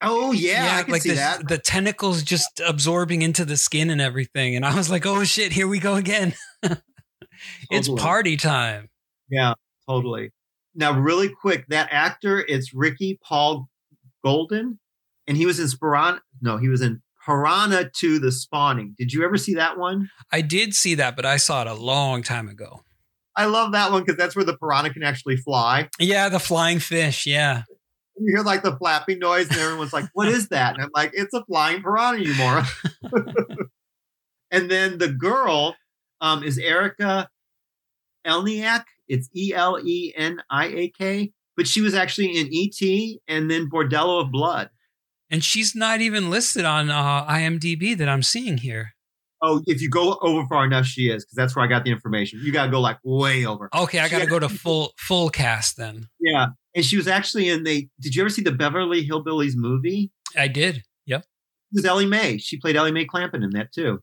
Oh yeah, I can like see the, that. the tentacles just absorbing into the skin and everything. And I was like, oh shit, here we go again. it's Totally. party time. Yeah, totally. Now, really quick, that actor, it's Ricky Paull Goldin, and he was in Piranha. No, he was in Piranha to the Spawning. Did you ever see that one? I did see that, but I saw it a long time ago. I love that one because that's where the piranha can actually fly. Yeah, the flying fish. Yeah. You hear like the flapping noise, and everyone's like, "What is that?" And I'm like, "It's a flying piranha, you moron." and then the girl um, is Erika Eleniak. It's E L E N I A K, but she was actually in E.T. and then Bordello of Blood. And she's not even listed on uh, IMDb that I'm seeing here. Oh, if you go over far enough, she is because that's where I got the information. You got to go like way over. Okay, I got to go to full full cast then. Yeah, and she was actually in the. Did you ever see the Beverly Hillbillies movie? I did. Yep. It was Ellie Mae. She played Ellie Mae Clampett in that too.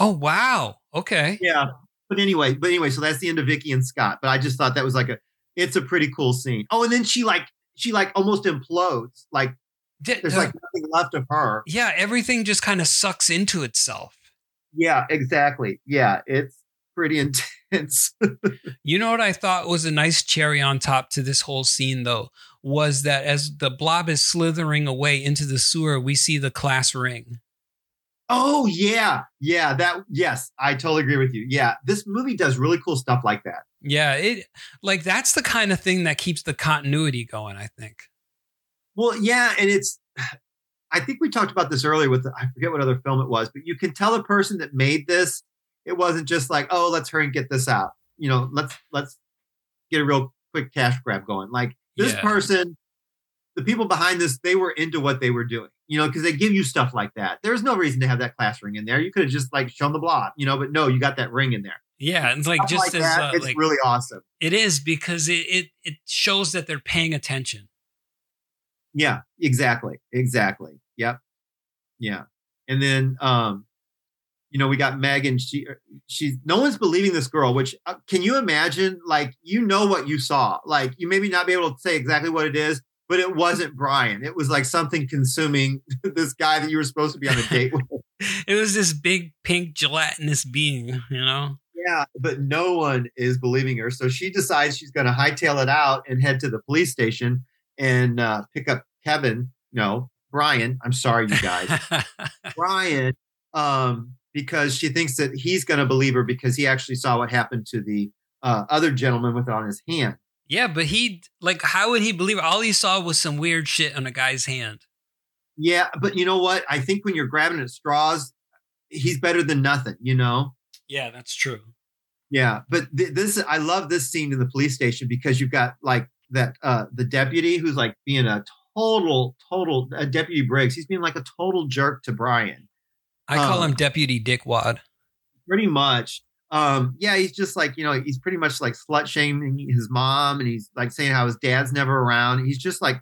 Oh wow. Okay. Yeah. But anyway, but anyway, so that's the end of Vicky and Scott. But I just thought that was like a it's a pretty cool scene. Oh, and then she like she like almost implodes. Like There's uh, like nothing left of her. yeah, everything just kind of sucks into itself. Yeah, exactly. Yeah, it's pretty intense. You know what I thought was a nice cherry on top to this whole scene, though, was that as the blob is slithering away into the sewer, we see the class ring. oh yeah. Yeah, that yes, I totally agree with you. Yeah. This movie does really cool stuff like that. Yeah, it like that's the kind of thing that keeps the continuity going. I think. Well, yeah, and it's I think we talked about this earlier with I forget what other film it was, but you can tell the person that made this, it wasn't just like, oh, let's hurry and get this out. You know, let's let's get a real quick cash grab going. Like this Yeah. person, the people behind this, they were into what they were doing. You know, because they give you stuff like that. There's no reason to have that class ring in there. You could have just like shown the blob, you know, but no, you got that ring in there. Yeah, it's like Stuff just like as that, uh, it's like really awesome. it is because it, it it shows that they're paying attention. Yeah, exactly. Exactly. Yep. Yeah. And then um you know, we got Megan. She she's no one's believing this girl, which uh, can you imagine like you know what you saw. Like you maybe not be able to say exactly what it is, but it wasn't Brian. It was like something consuming this guy that you were supposed to be on a date with. It was this big pink gelatinous being, you know. Yeah, but no one is believing her. So she decides she's going to hightail it out and head to the police station and uh, pick up Kevin. No, Brian. I'm sorry, you guys. Brian, um, because she thinks that he's going to believe her because he actually saw what happened to the uh, other gentleman with it on his hand. yeah, but he like how would he believe? All he saw was some weird shit on a guy's hand. Yeah, but you know what? I think when you're grabbing at straws, he's better than nothing. You know. Yeah, that's true. Yeah, but th- this I love this scene in the police station because you've got like that uh the deputy who's like being a total total uh, deputy Briggs. He's being like a total jerk to Brian. I call Um, him Deputy Dickwad. Pretty much. Um yeah, he's just like, you know, he's pretty much like slut shaming his mom and he's like saying how his dad's never around. He's just like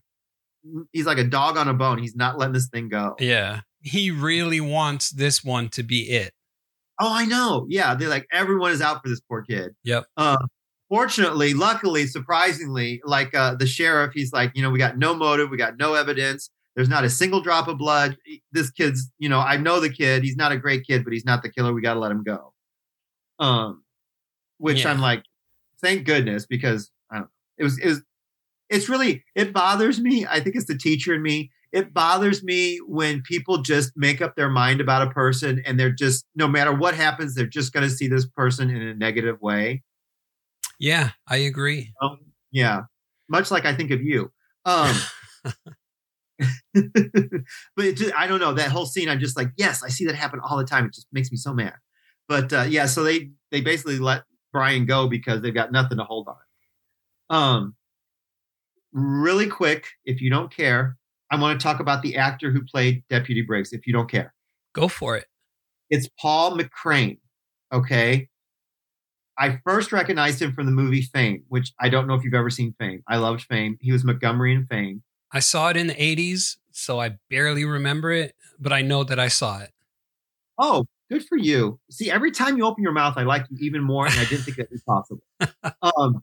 he's like a dog on a bone. He's not letting this thing go. Yeah, he really wants this one to be it. Oh, I know. Yeah, they're like everyone is out for this poor kid. Yep. Uh, fortunately, luckily, surprisingly, like uh, the sheriff, he's like, you know, we got no motive, we got no evidence. There's not a single drop of blood. This kid's, you know, I know the kid. He's not a great kid, but he's not the killer. We got to let him go. Um, which Yeah. I'm like, thank goodness, because I don't know. It was, it was, it's really, it bothers me. I think it's the teacher in me. It bothers me when people just make up their mind about a person and they're just, no matter what happens, they're just going to see this person in a negative way. Yeah, I agree. Um, Yeah, much like I think of you. Um, but just, I don't know that whole scene. I'm just like, yes, I see that happen all the time. It just makes me so mad. But uh, yeah, so they they basically let Brian go because they've got nothing to hold on. Um, really quick, if you don't care, I want to talk about the actor who played Deputy Briggs. If you don't care, Go for it. it's Paul McCrane. Okay. I first recognized him from the movie Fame, which I don't know if you've ever seen Fame. I loved Fame. He was Montgomery in Fame. I saw it in the 80s, so I barely remember it, but I know that I saw it. Oh, good for you. See, every time you open your mouth, I like you even more, and I didn't think that was possible. um,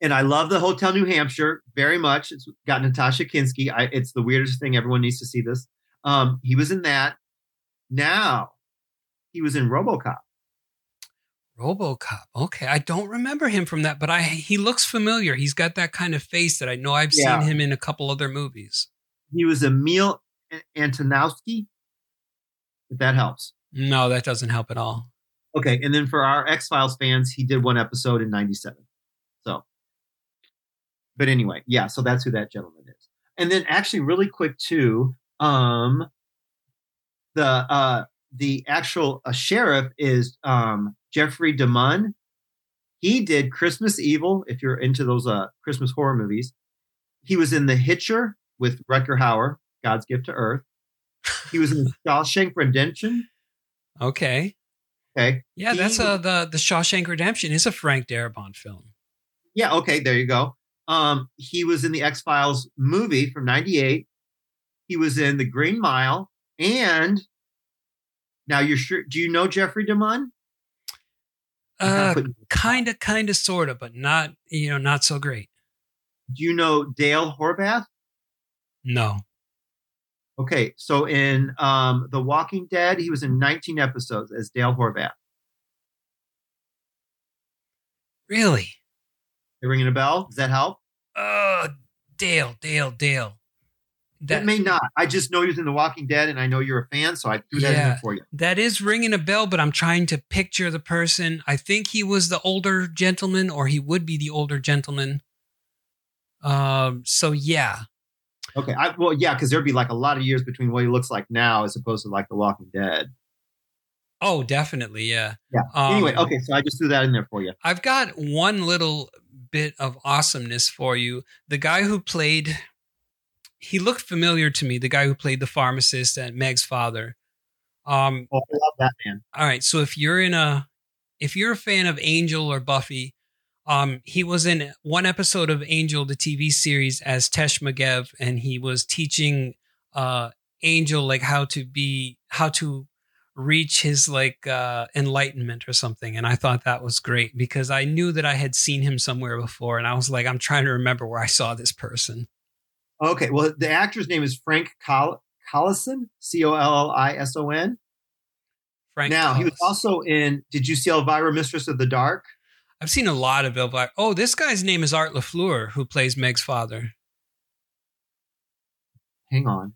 and I love the Hotel New Hampshire very much. It's got Natasha Kinski. I, it's the weirdest thing. Everyone needs to see this. Um, he was in that. Now, he was in RoboCop. RoboCop. Okay, I don't remember him from that, but I he looks familiar. He's got that kind of face that I know I've Yeah. seen him in a couple other movies. He was Emil Antonowsky. If that helps. No, that doesn't help at all. Okay, and then for our X Files fans, he did one episode in '97. So, but anyway, yeah. So that's who that gentleman is. And then, actually, really quick too, um, the uh, the actual uh, sheriff is um, Jeffrey DeMunn. He did Christmas Evil. If you're into those uh, Christmas horror movies, he was in The Hitcher with Rutger Hauer, God's Gift to Earth. He was in Shawshank Redemption. Okay. Okay. Yeah, He that's uh the the Shawshank Redemption is a Frank Darabont film. Yeah, okay, there you go. Um, he was in the X Files movie from '98. He was in The Green Mile, and now you're sure? Do you know Jeffrey DeMunn? Uh putting you on the spot. kind of kind of sort of, but not, you know, not so great. Do you know Dale Horvath? No. Okay, so in um, The Walking Dead, he was in 19 episodes as Dale Horvath. Really? You ringing a bell? Does that help? Uh Dale, Dale, Dale. That, may not. I just know you're in The Walking Dead, and I know you're a fan, so I threw that in there for you. That is ringing a bell, but I'm trying to picture the person. I think he was the older gentleman, or he would be the older gentleman. Um. So yeah, Okay, I, well, yeah, because there'd be like a lot of years between what he looks like now as opposed to like The Walking Dead. oh, definitely, yeah. Yeah. Um, anyway, okay, so I just threw that in there for you. I've got one little bit of awesomeness for you. The guy who played, he looked familiar to me. The guy who played the pharmacist and Meg's father. Um. Oh, I love that man. All right. So if you're in a if you're a fan of Angel or Buffy, um, he was in one episode of Angel, the TV series, as Tesh Magev, and he was teaching uh Angel like how to be how to reach his like uh enlightenment or something. And I thought that was great because I knew that I had seen him somewhere before, and I was like, I'm trying to remember where I saw this person. Okay, well, the actor's name is Frank Coll- Collison, C O L L I S O N. Frank. Now, he was also in, did you see Elvira, Mistress of the Dark? I've seen a lot of Elvira. Oh, this guy's name is Art LaFleur, who plays Meg's father. Hang on.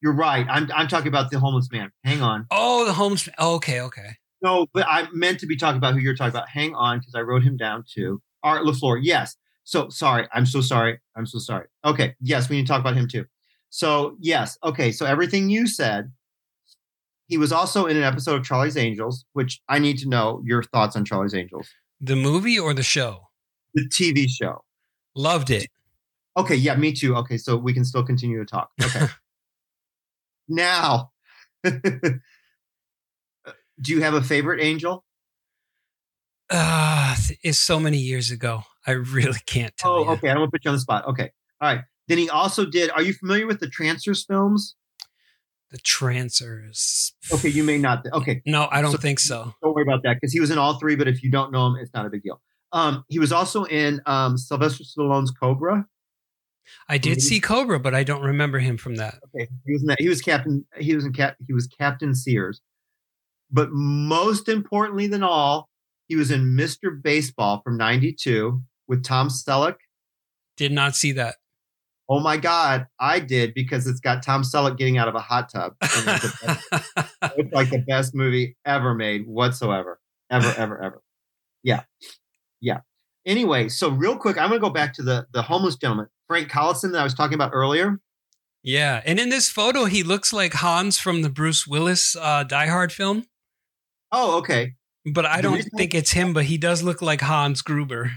You're right. I'm, I'm talking about the homeless man. Hang on. Oh, the Holmes. Oh, okay, okay. No, but I meant to be talking about who you're talking about. Hang on, because I wrote him down too. Art LaFleur. Yes. So sorry. I'm so sorry. I'm so sorry. Okay. Yes, we need to talk about him too. So yes. Okay. So everything you said. He was also in an episode of Charlie's Angels, which I need to know your thoughts on Charlie's Angels, The movie or the show? the TV show. Loved it. Okay, yeah, me too. Okay, so we can still continue to talk. Okay. now, do you have a favorite angel? Ah, it's so many years ago. I really can't tell Oh, you. okay. I don't want to put you on the spot. Okay. All right. Then he also did. Are you familiar with the Trancers films? The Trancers. Okay, you may not. Okay, No, I don't So- think so. don't worry about that because he was in all three. But if you don't know him, it's not a big deal. Um, he was also in um, Sylvester Stallone's Cobra. I did see Cobra, but I don't remember him from that. Okay, he was in that. He was Captain. He was in Cap. He was Captain Sears. But most importantly than all, he was in Mr. Baseball from '92 with Tom Selleck. Did not see that. Oh my God, I did because it's got Tom Selleck getting out of a hot tub. It's, best- it's like the best movie ever made whatsoever, ever, ever, ever. Yeah. Yeah. Anyway, so real quick, I'm going to go back to the the homeless gentleman, Frank Collison, that I was talking about earlier. Yeah, and in this photo, he looks like Hans from the Bruce Willis uh, Die Hard film. Oh, okay. But I don't think it's him, but he does look like Hans Gruber.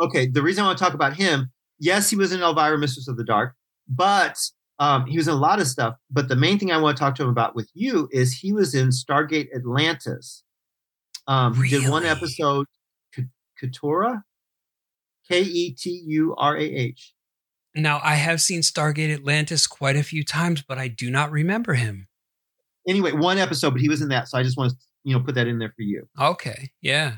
Okay. The reason I want to talk about him, yes, he was in Elvira, Mistress of the Dark, but um, he was in a lot of stuff. But the main thing I want to talk to him about with you is he was in Stargate Atlantis. Um, he did one episode, K- Keturah, K E T U R A H. Now, I have seen Stargate Atlantis quite a few times, but I do not remember him. Anyway, one episode, but he was in that. So I just want to, you know, put that in there for you. Okay, yeah,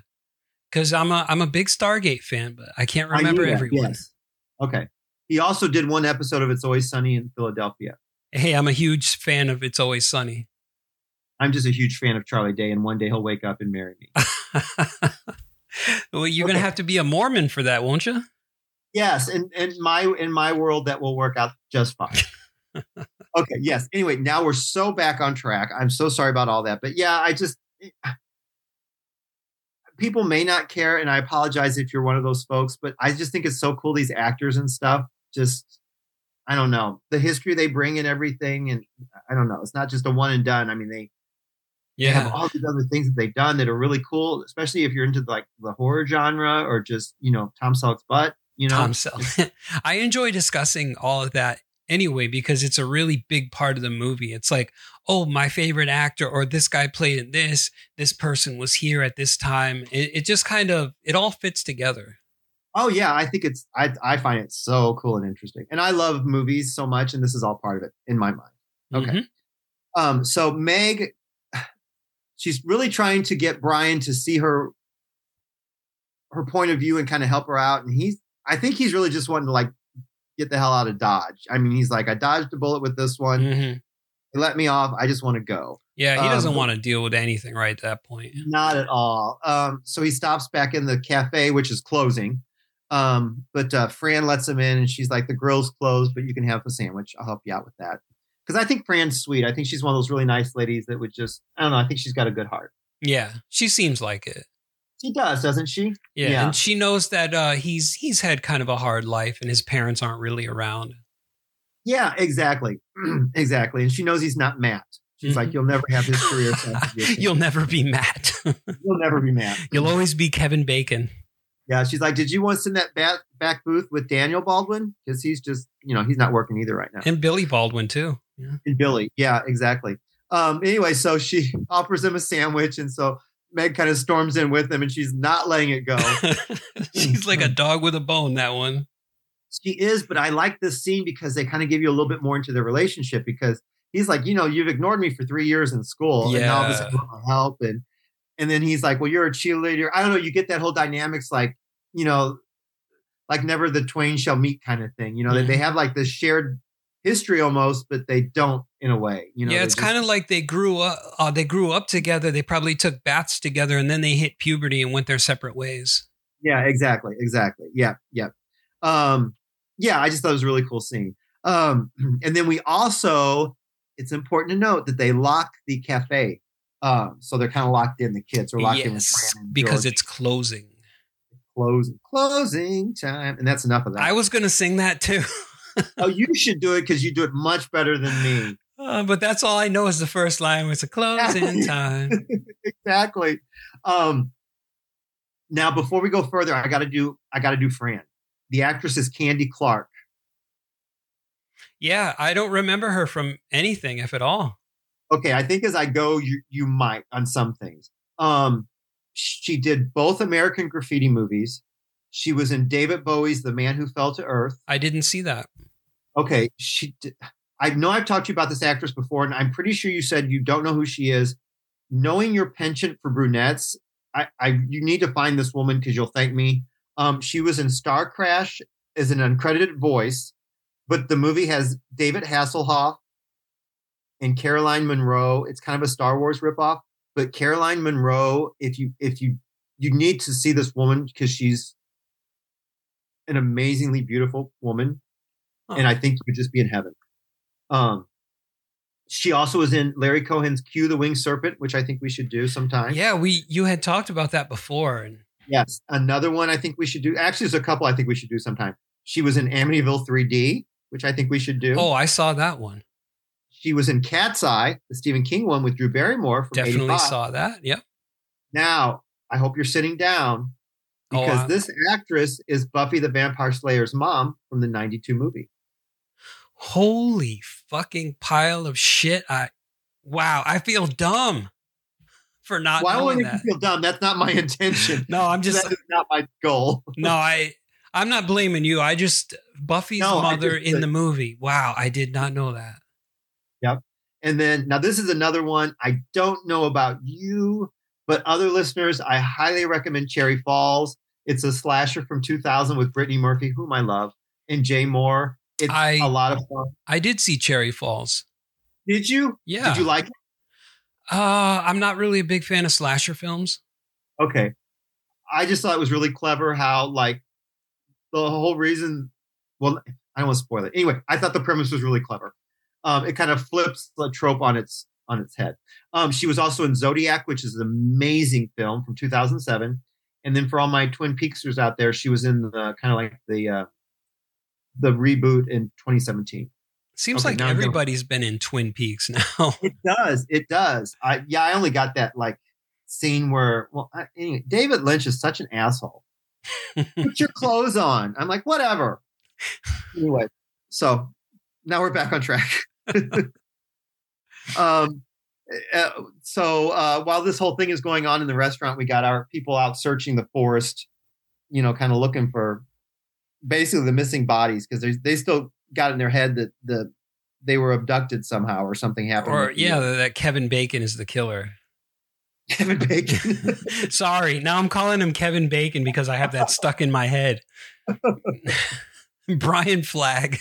because I'm a I'm a big Stargate fan, but I can't remember that, everyone. yes. Okay. He also did one episode of It's Always Sunny in Philadelphia. Hey, I'm a huge fan of It's Always Sunny. I'm just a huge fan of Charlie Day, and one day he'll wake up and marry me. well, you're gonna have to be a Mormon for that, won't you? yes, in, in my in my world, that will work out just fine. okay. Yes. Anyway, now we're so back on track. I'm so sorry about all that, but yeah, I just people may not care, and I apologize if you're one of those folks, but I just think it's so cool these actors and stuff. Just I don't know the history they bring and everything, and I don't know. It's not just a one and done. I mean, they they have all these other things that they've done that are really cool, especially if you're into like the horror genre or just you know Tom Selleck's butt. You know, Tom Selleck. I enjoy discussing all of that anyway because it's a really big part of the movie. It's like, oh, my favorite actor, or this guy played in this. This person was here at this time. It, it just kind of it all fits together. Oh yeah, I think it's I I find it so cool and interesting, and I love movies so much, and this is all part of it in my mind. Okay. Mhm. Um, so Meg, she's really trying to get Brian to see her her point of view and kind of help her out, and he's I think he's really just wanting to like get the hell out of Dodge. I mean, he's like, I dodged a bullet with this one. Mhm. They let me off. I just want to go. Yeah, he doesn't Um, want to deal with anything right at that point. Not at all. Um, so he stops back in the cafe, which is closing. Um, but uh, Fran lets him in, and she's like, "The grill's closed, but you can have a sandwich. I'll help you out with that." Because I think Fran's sweet. I think she's one of those really nice ladies that would just, I don't know. I think she's got a good heart. Yeah, she seems like it. She does, doesn't she? Yeah, Yeah. and she knows that uh, he's he's had kind of a hard life, and his parents aren't really around. Yeah, exactly, exactly. And she knows he's not Matt. She's Mhm. like, "You'll never have his career." You'll never be Matt. You'll never be Matt. You'll always be Kevin Bacon. Yeah, she's like, "Did you want to send that back back booth with Daniel Baldwin? Because he's just, you know, he's not working either right now." And Billy Baldwin too. Yeah. and Billy. Yeah, exactly. Um, anyway, so she offers him a sandwich, and so Meg kind of storms in with him, and she's not letting it go. She's like a dog with a bone, that one. she is, but I like this scene because they kind of give you a little bit more into their relationship because he's like, you know, you've ignored me for three years in school, and now all of a Yeah. you want my help, and and then he's like, well, you're a cheerleader. I don't know. You get that whole dynamics, like you know, like never the twain shall meet kind of thing. You know, they, they have like this shared history almost, but they don't in a way. You know, yeah, it's just- kind of like they grew up. Uh, they grew up together. They probably took baths together, and then they hit puberty and went their separate ways. Yeah, exactly, exactly. Yeah, yeah, um, yeah. I just thought it was a really cool scene. Um, and then we also, it's important to note that they lock the cafe, um, so they're kind of locked in. The kids are locked in Yes, Fran because George. it's closing. closing, closing time, and that's enough of that. I was going to sing that too, oh, you should do it because you do it much better than me. uh, but that's all I know is the first line. Was a closing time. exactly. Um, now, before we go further, I got to do. I got to do Fran. The actress is Candy Clark. Yeah, I don't remember her from anything, if at all. okay, I think as I go, you you might on some things. Um, she did both American Graffiti movies. She was in David Bowie's "The Man Who Fell to Earth." I didn't see that. Okay, she. Did, I know I've talked to you about this actress before, and I'm pretty sure you said you don't know who she is. Knowing your penchant for brunettes, I, I you need to find this woman because you'll thank me. Um, she was in Star Crash as an uncredited voice, but the movie has David Hasselhoff and Caroline Munro. It's kind of a Star Wars ripoff, but Caroline Munro, if you if you you need to see this woman because she's an amazingly beautiful woman, Huh. and I think you would just be in heaven. Um, she also was in Larry Cohen's "Q the Winged Serpent," which I think we should do sometime. Yeah, we you had talked about that before, and Yes, another one I think we should do. Actually, there's a couple I think we should do sometime. She was in Amityville 3D, which I think we should do. Oh, I saw that one. She was in Cat's Eye, the Stephen King one with Drew Barrymore from Definitely 85. saw that. Yep. Now, I hope you're sitting down Oh, because I- this actress is Buffy the Vampire Slayer's mom from the 92 movie. Holy fucking pile of shit. I wow, I feel dumb for not Why knowing would you feel dumb? That's not my intention. No, I'm just that is not my goal. no, I I'm not blaming you. I just Buffy's No, mother in the movie. Wow, I did not know that. Yep. And then now this is another one. I don't know about you, but other listeners, I highly recommend Cherry Falls. It's a slasher from 2000 with Brittany Murphy, whom I love, and Jay Mohr. It's I- a lot of fun. I did see Cherry Falls. Did you? Yeah. Did you like it? Uh, I'm not really a big fan of slasher films. Okay. I just thought it was really clever how like the whole reason. Well, I don't want to spoil it. Anyway, I thought the premise was really clever. Um, it kind of flips the trope on its on its head. Um, she was also in Zodiac, which is an amazing film from 2007. And then for all my Twin Peaksers out there, she was in the kind of like the uh, the reboot in 2017. Seems Okay, like now I'm gonna- everybody's been in Twin Peaks now. It does. It does. I yeah. I only got that like scene where well, I, anyway, David Lynch is such an asshole. Put your clothes on. I'm like whatever. Anyway, so now we're back on track. um. Uh, so uh, while this whole thing is going on in the restaurant, we got our people out searching the forest. You know, kind of looking for basically the missing bodies because they they still got in their head that the they were abducted somehow or something happened. or yeah, that Kevin Bacon is the killer. Kevin Bacon. Sorry, now I'm calling him Kevin Bacon because I have that stuck in my head. Brian Flagg.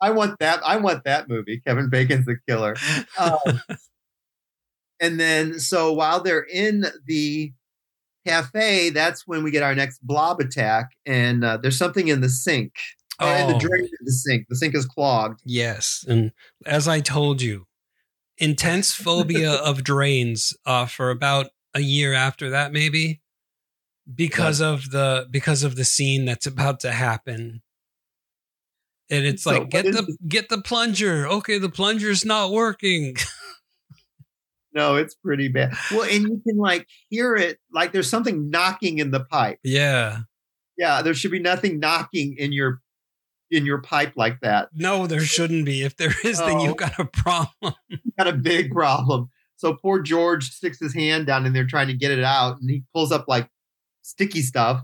I want that. I want that movie. Kevin Bacon's the killer. Um, and then, so while they're in the cafe, that's when we get our next blob attack, and uh, there's something in the sink. Or in the Oh. drain of the sink. The sink is clogged. Yes, and as I told you, intense phobia of drains uh, for about a year after that, maybe because of the because of the scene that's about to happen. And it's So like get the get the plunger. Okay, the plunger's not working. No, it's pretty bad. Well, and you can like hear it. Like there's something knocking in the pipe. yeah. Yeah, there should be nothing knocking in your in your pipe like that. No, there shouldn't be. If there is, then you've got a problem. got a big problem. So poor George sticks his hand down in there trying to get it out, and he pulls up like sticky stuff.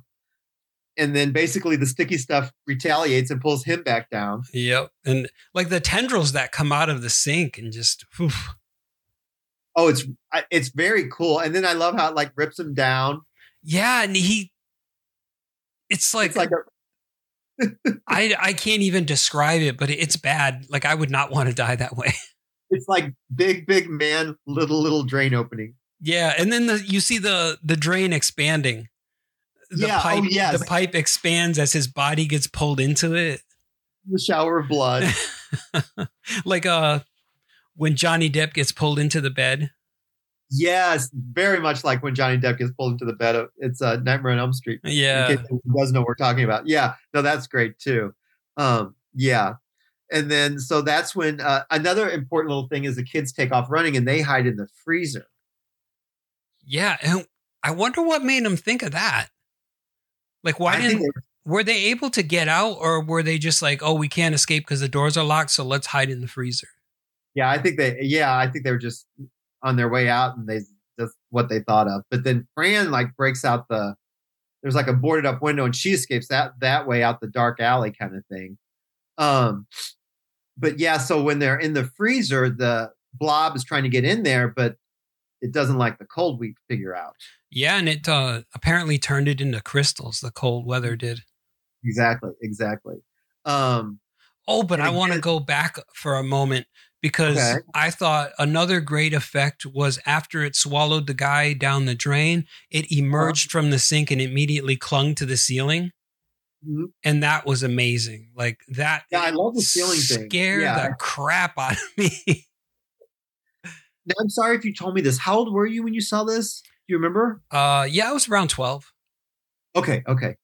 And then basically the sticky stuff retaliates and pulls him back down. Yep. And like the tendrils that come out of the sink and just oof. Oh, it's it's very cool. And then I love how it like rips him down. yeah, and he it's like, It's like a, I I can't even describe it, but it's bad. Like I would not want to die that way. it's like big big man, little little drain opening. Yeah, and then the you see the the drain expanding. The Yeah, oh, pipe yes. the pipe expands as his body gets pulled into it. The shower of blood. like uh when Johnny Depp gets pulled into the bed. yes, very much like when Johnny Depp gets pulled into the bed. Of, it's uh, Nightmare on Elm Street. Yeah. in case anyone doesn't know what we're talking about. Yeah, no, that's great too. Um, yeah, and then so that's when uh, another important little thing is the kids take off running and they hide in the freezer. Yeah, and I wonder what made them think of that. Like why I didn't were they able to get out or were they just like, "Oh, we can't escape because the doors are locked, so let's hide in the freezer." Yeah, I think they. Yeah, I think they were just on their way out and they just what they thought of. But then Fran like breaks out the. There's like a boarded up window and she escapes that that way out the dark alley kind of thing. Um, but yeah, so when they're in the freezer, the blob is trying to get in there, but it doesn't like the cold. We figure out. Yeah, and it uh, apparently turned it into crystals. The cold weather did. Exactly, exactly. Um, Oh, but I want to go back for a moment because Okay. I thought another great effect was after it swallowed the guy down the drain, it emerged from the sink and immediately clung to the ceiling. Mhm. And that was amazing. Like that. Yeah, I love the ceiling thing. Scared Yeah. the crap out of me. now, I'm sorry if you told me this. How old were you when you saw this? Do you remember? Uh, yeah, I was around 12. Okay, okay.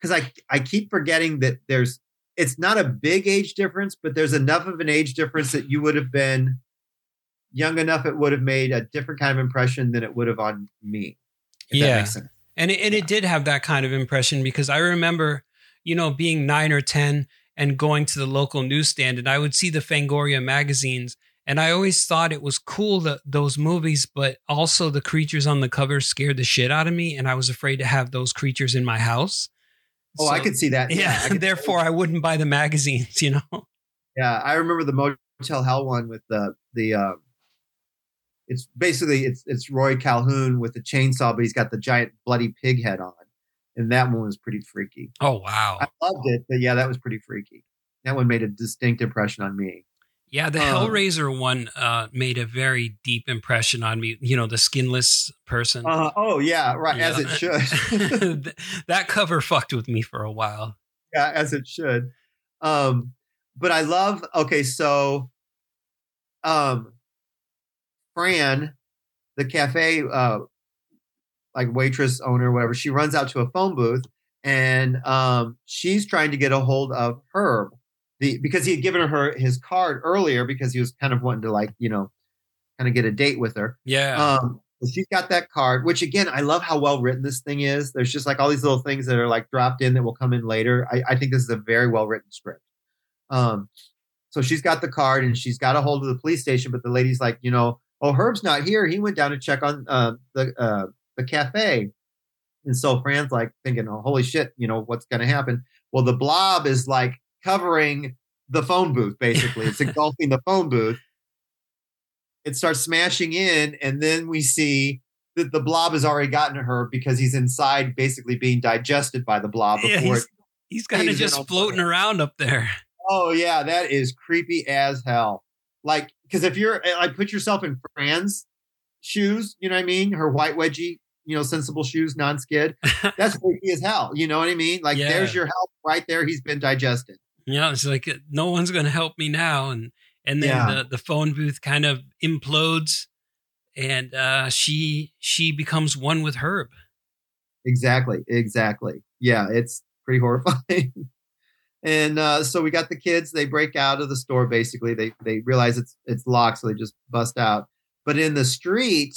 Because I I keep forgetting that there's it's not a big age difference, but there's enough of an age difference that you would have been young enough. It would have made a different kind of impression than it would have on me. if that Yeah. makes sense. And it, and it did have that kind of impression because I remember, you know, being nine or 10 and going to the local newsstand and I would see the Fangoria magazines. And I always thought it was cool that those movies, but also the creatures on the cover scared the shit out of me. And I was afraid to have those creatures in my house. Oh, I So- could see that. Yeah. I therefore, I wouldn't buy the magazines, you know? Yeah, I remember the Motel Hell one with the the. Uh, it's basically it's it's Rory Calhoun with the chainsaw, but he's got the giant bloody pig head on, and that one was pretty freaky. Oh, wow. I loved it, but yeah, that was pretty freaky. That one made a distinct impression on me. Yeah, the Um, Hellraiser one uh, made a very deep impression on me. You know, the skinless person. Uh, oh yeah, right, as it should. that cover fucked with me for a while. yeah, as it should. Um, but I love. Okay, so, um, Fran, the cafe, uh, like waitress owner, whatever, she runs out to a phone booth and um, she's trying to get a hold of Herb, the because he had given her his card earlier because he was kind of wanting to like you know, kind of get a date with her. Yeah. Um, she's got that card, which again, I love how well written this thing is. There's just like all these little things that are like dropped in that will come in later. I, I think this is a very well written script. Um, so she's got the card and she's got a hold of the police station, but the lady's like, you know, oh, Herb's not here. He went down to check on uh, the uh, the cafe. And so Fran's like thinking, oh, holy shit, you know, what's going to happen? Well, the blob is like covering the phone booth, basically. It's engulfing the phone booth it starts smashing in, and then we see that the blob has already gotten to her because he's inside, basically being digested by the blob Yeah, before. he's, he's kind of just floating around up there. oh yeah, that is creepy as hell. Like, because if you're eh, like, put yourself in Fran's shoes, you know what I mean? Her white wedgie, you know, sensible shoes, non-skid. That's creepy as hell. You know what I mean? Like, Yeah. there's your help right there. He's been digested. You know, it's like no one's going to help me now, and and then Yeah. the, the phone booth kind of implodes, and uh, she she becomes one with Herb. Exactly. Exactly. Yeah, it's pretty horrifying. and uh, so we got the kids. They break out of the store. Basically, they they realize it's it's locked, so they just bust out. But in the street,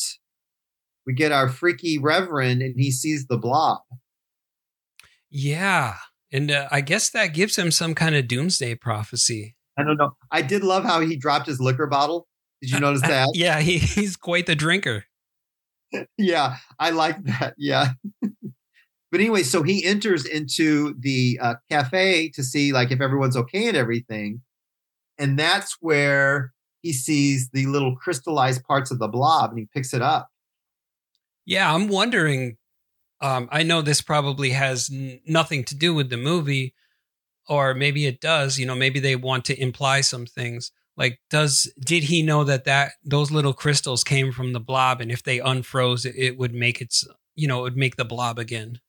we get our freaky reverend, and he sees the blob. Yeah, and uh, I guess that gives him some kind of doomsday prophecy. I don't know. I did love how he dropped his liquor bottle. Did you notice that? Yeah, he, he's quite the drinker. yeah, I like that. Yeah. but anyway, so he enters into the uh, cafe to see like if everyone's okay and everything, and that's where he sees the little crystallized parts of the blob, and he picks it up. Yeah, I'm wondering. Um, I know this probably has n- nothing to do with the movie, or maybe it does. You know, maybe they want to imply some things. Like, does did he know that that those little crystals came from the blob, and if they unfroze, it, it would make its you know it would make the blob again.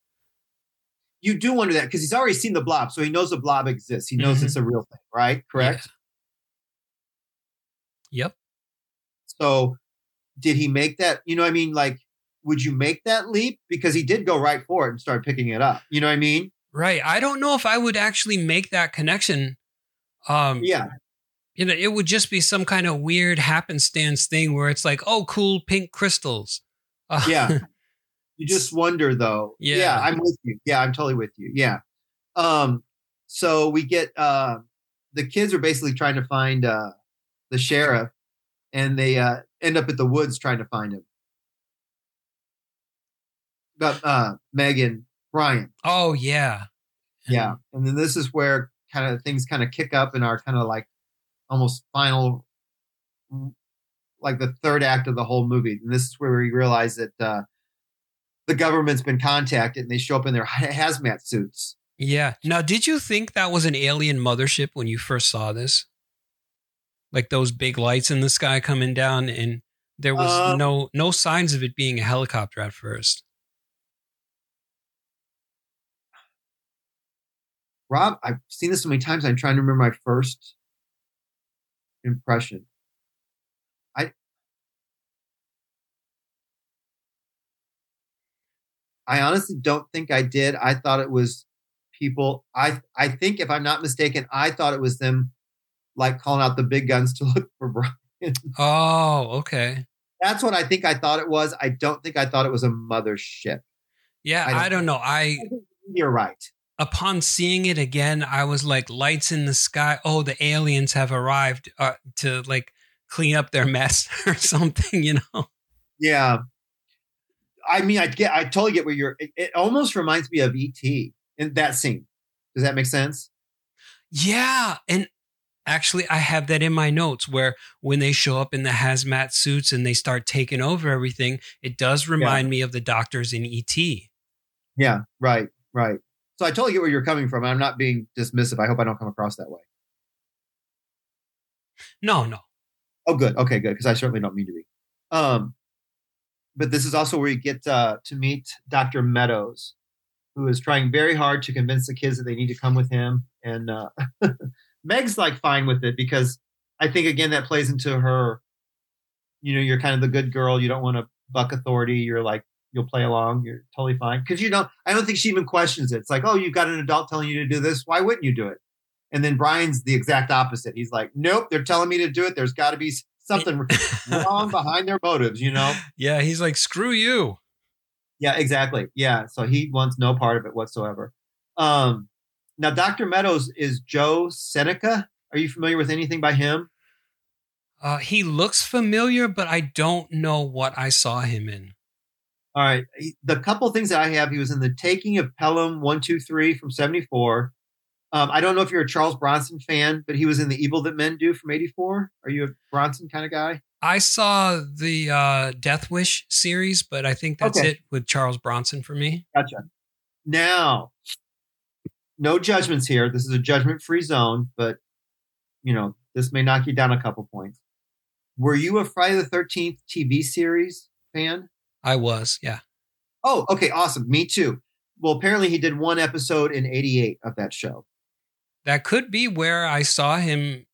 You do wonder that because he's already seen the blob, so he knows the blob exists. He knows Mhm. it's a real thing, right? Correct. Yep. So, did he make that? You know, I mean, like, would you make that leap because he did go right for it and start picking it up? You know what I mean? Right. I don't know if I would actually make that connection. Um, Yeah. you know, it would just be some kind of weird happenstance thing where it's like, oh, cool pink crystals. Uh, Yeah. You just wonder though. Yeah. I'm with you. Yeah, I'm totally with you. Yeah. Um, so we get uh the kids are basically trying to find uh the sheriff and they uh end up at the woods trying to find him. Uh Megan, Brian. oh yeah. Yeah. And then this is where kind of things kind of kick up and are kind of like almost final like the third act of the whole movie. And this is where we realize that uh the government's been contacted and they show up in their hazmat suits. Yeah. Now, did you think that was an alien mothership when you first saw this? Like those big lights in the sky coming down, and there was Um, no no signs of it being a helicopter at first. Rob, I've seen this so many times. I'm trying to remember my first impression. I I honestly don't think I did. I thought it was people. I I think if I'm not mistaken, I thought it was them like calling out the big guns to look for Brian. Oh, okay. That's what I think I thought it was. I don't think I thought it was a mothership. Yeah, I I don't- don't, know. I You're right. Upon seeing it again, I was like, lights in the sky. Oh, the aliens have arrived uh, to like clean up their mess or something, you know? Yeah. I mean, I get, I totally get where you're. It, it almost reminds me of ET in that scene. Does that make sense? Yeah. And actually, I have that in my notes where when they show up in the hazmat suits and they start taking over everything, it does remind me of the doctors in ET. Yeah. Right. Right. So I totally get where you're coming from. I'm not being dismissive. I hope I don't come across that way. No, no. Oh, good. Okay, good. Because I certainly don't mean to be. Um, but this is also where you get uh, to meet Dr. Meadows, who is trying very hard to convince the kids that they need to come with him. And uh, Meg's like fine with it because I think again that plays into her. You know, you're kind of the good girl. You don't want to buck authority. You're like you'll play along. You're totally fine because you don't. I don't think she even questions it. It's like, oh, you've got an adult telling you to do this. Why wouldn't you do it? And then Brian's the exact opposite. He's like, nope, they're telling me to do it. There's got to be something wrong behind their motives, you know? Yeah, he's like, screw you. Yeah, exactly. Yeah. So he wants no part of it whatsoever. Um, now, Dr. Meadows is Joe Seneca. Are you familiar with anything by him? Uh, he looks familiar, but I don't know what I saw him in. All right. The couple things that I have, he was in The Taking of Pelham 123 from 74. Um, I don't know if you're a Charles Bronson fan, but he was in The Evil That Men Do from 84. Are you a Bronson kind of guy? I saw the uh, Death Wish series, but I think that's Okay. it with Charles Bronson for me. Gotcha. Now, no judgments here. This is a judgment free zone, but you know, this may knock you down a couple points. Were you a Friday the 13th TV series fan? I was, yeah. Oh, okay, awesome. Me too. Well, apparently he did one episode in 88 of that show. That could be where I saw him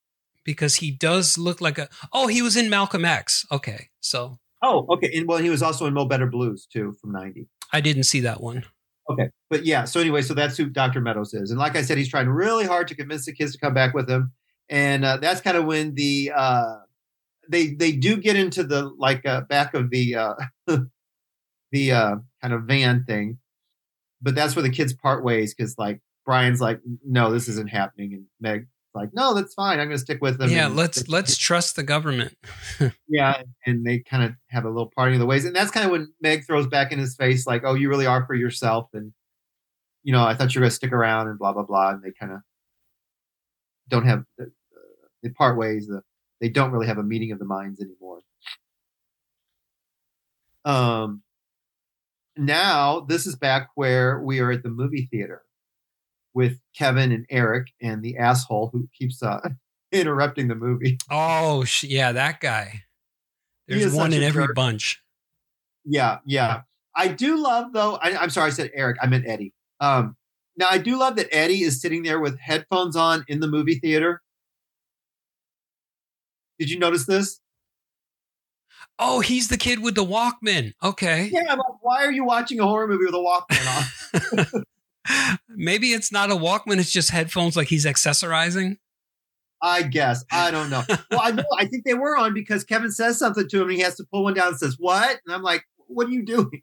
because he does look like a. Oh, he was in Malcolm X. Okay, so Oh, okay. And well, he was also in Mo Better Blues too from 90. I didn't see that one. Okay. But yeah, so anyway, so that's who Dr. Meadows is. And like I said, he's trying really hard to convince the kids to come back with him. And uh, that's kind of when the uh they they do get into the like uh, back of the uh the uh kind of van thing. But that's where the kids part ways because like Brian's like, no, this isn't happening. And Meg's like, no, that's fine. I'm gonna stick with them. yeah, And- let's let's trust the government. yeah, and they kind of have a little parting of the ways, and that's kind of when Meg throws back in his face, like, "Oh, you really are for yourself," and you know, I thought you were gonna stick around, and blah blah blah, and they kind of don't have uh, they part ways. The, they don't really have a meeting of the minds anymore. Um, now this is back where we are at the movie theater with Kevin and Eric and the asshole who keeps uh, interrupting the movie. Oh, sh- yeah, that guy. There's one in every jerk. bunch. Yeah, yeah. I do love though. I, I'm sorry, I said Eric. I meant Eddie. Um, now I do love that Eddie is sitting there with headphones on in the movie theater. Did you notice this? Oh, he's the kid with the Walkman. Okay. Yeah. I'm like, why are you watching a horror movie with a Walkman on? Maybe it's not a Walkman, it's just headphones like he's accessorizing. I guess I don't know. Well, I know. I think they were on because Kevin says something to him, and he has to pull one down and says, "What?" And I'm like, "What are you doing?"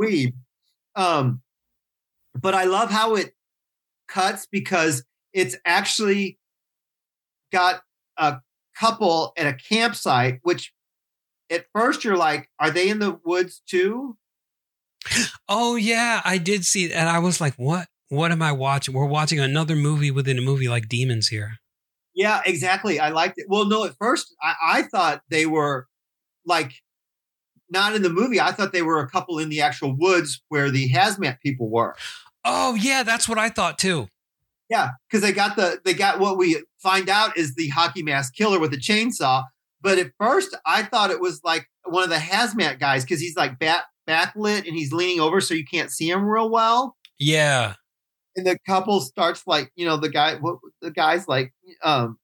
Weeb. Um, but I love how it cuts because it's actually got a couple at a campsite, which at first you're like, are they in the woods too? Oh yeah, I did see it, and I was like, "What? What am I watching? We're watching another movie within a movie like Demons here." Yeah, exactly. I liked it. Well, no, at first I, I thought they were like not in the movie. I thought they were a couple in the actual woods where the hazmat people were. Oh yeah, that's what I thought too. Yeah, because they got the they got what we find out is the hockey mask killer with the chainsaw. But at first, I thought it was like one of the hazmat guys because he's like back backlit and he's leaning over so you can't see him real well. Yeah, And the couple starts like you know the guy what the guy's like um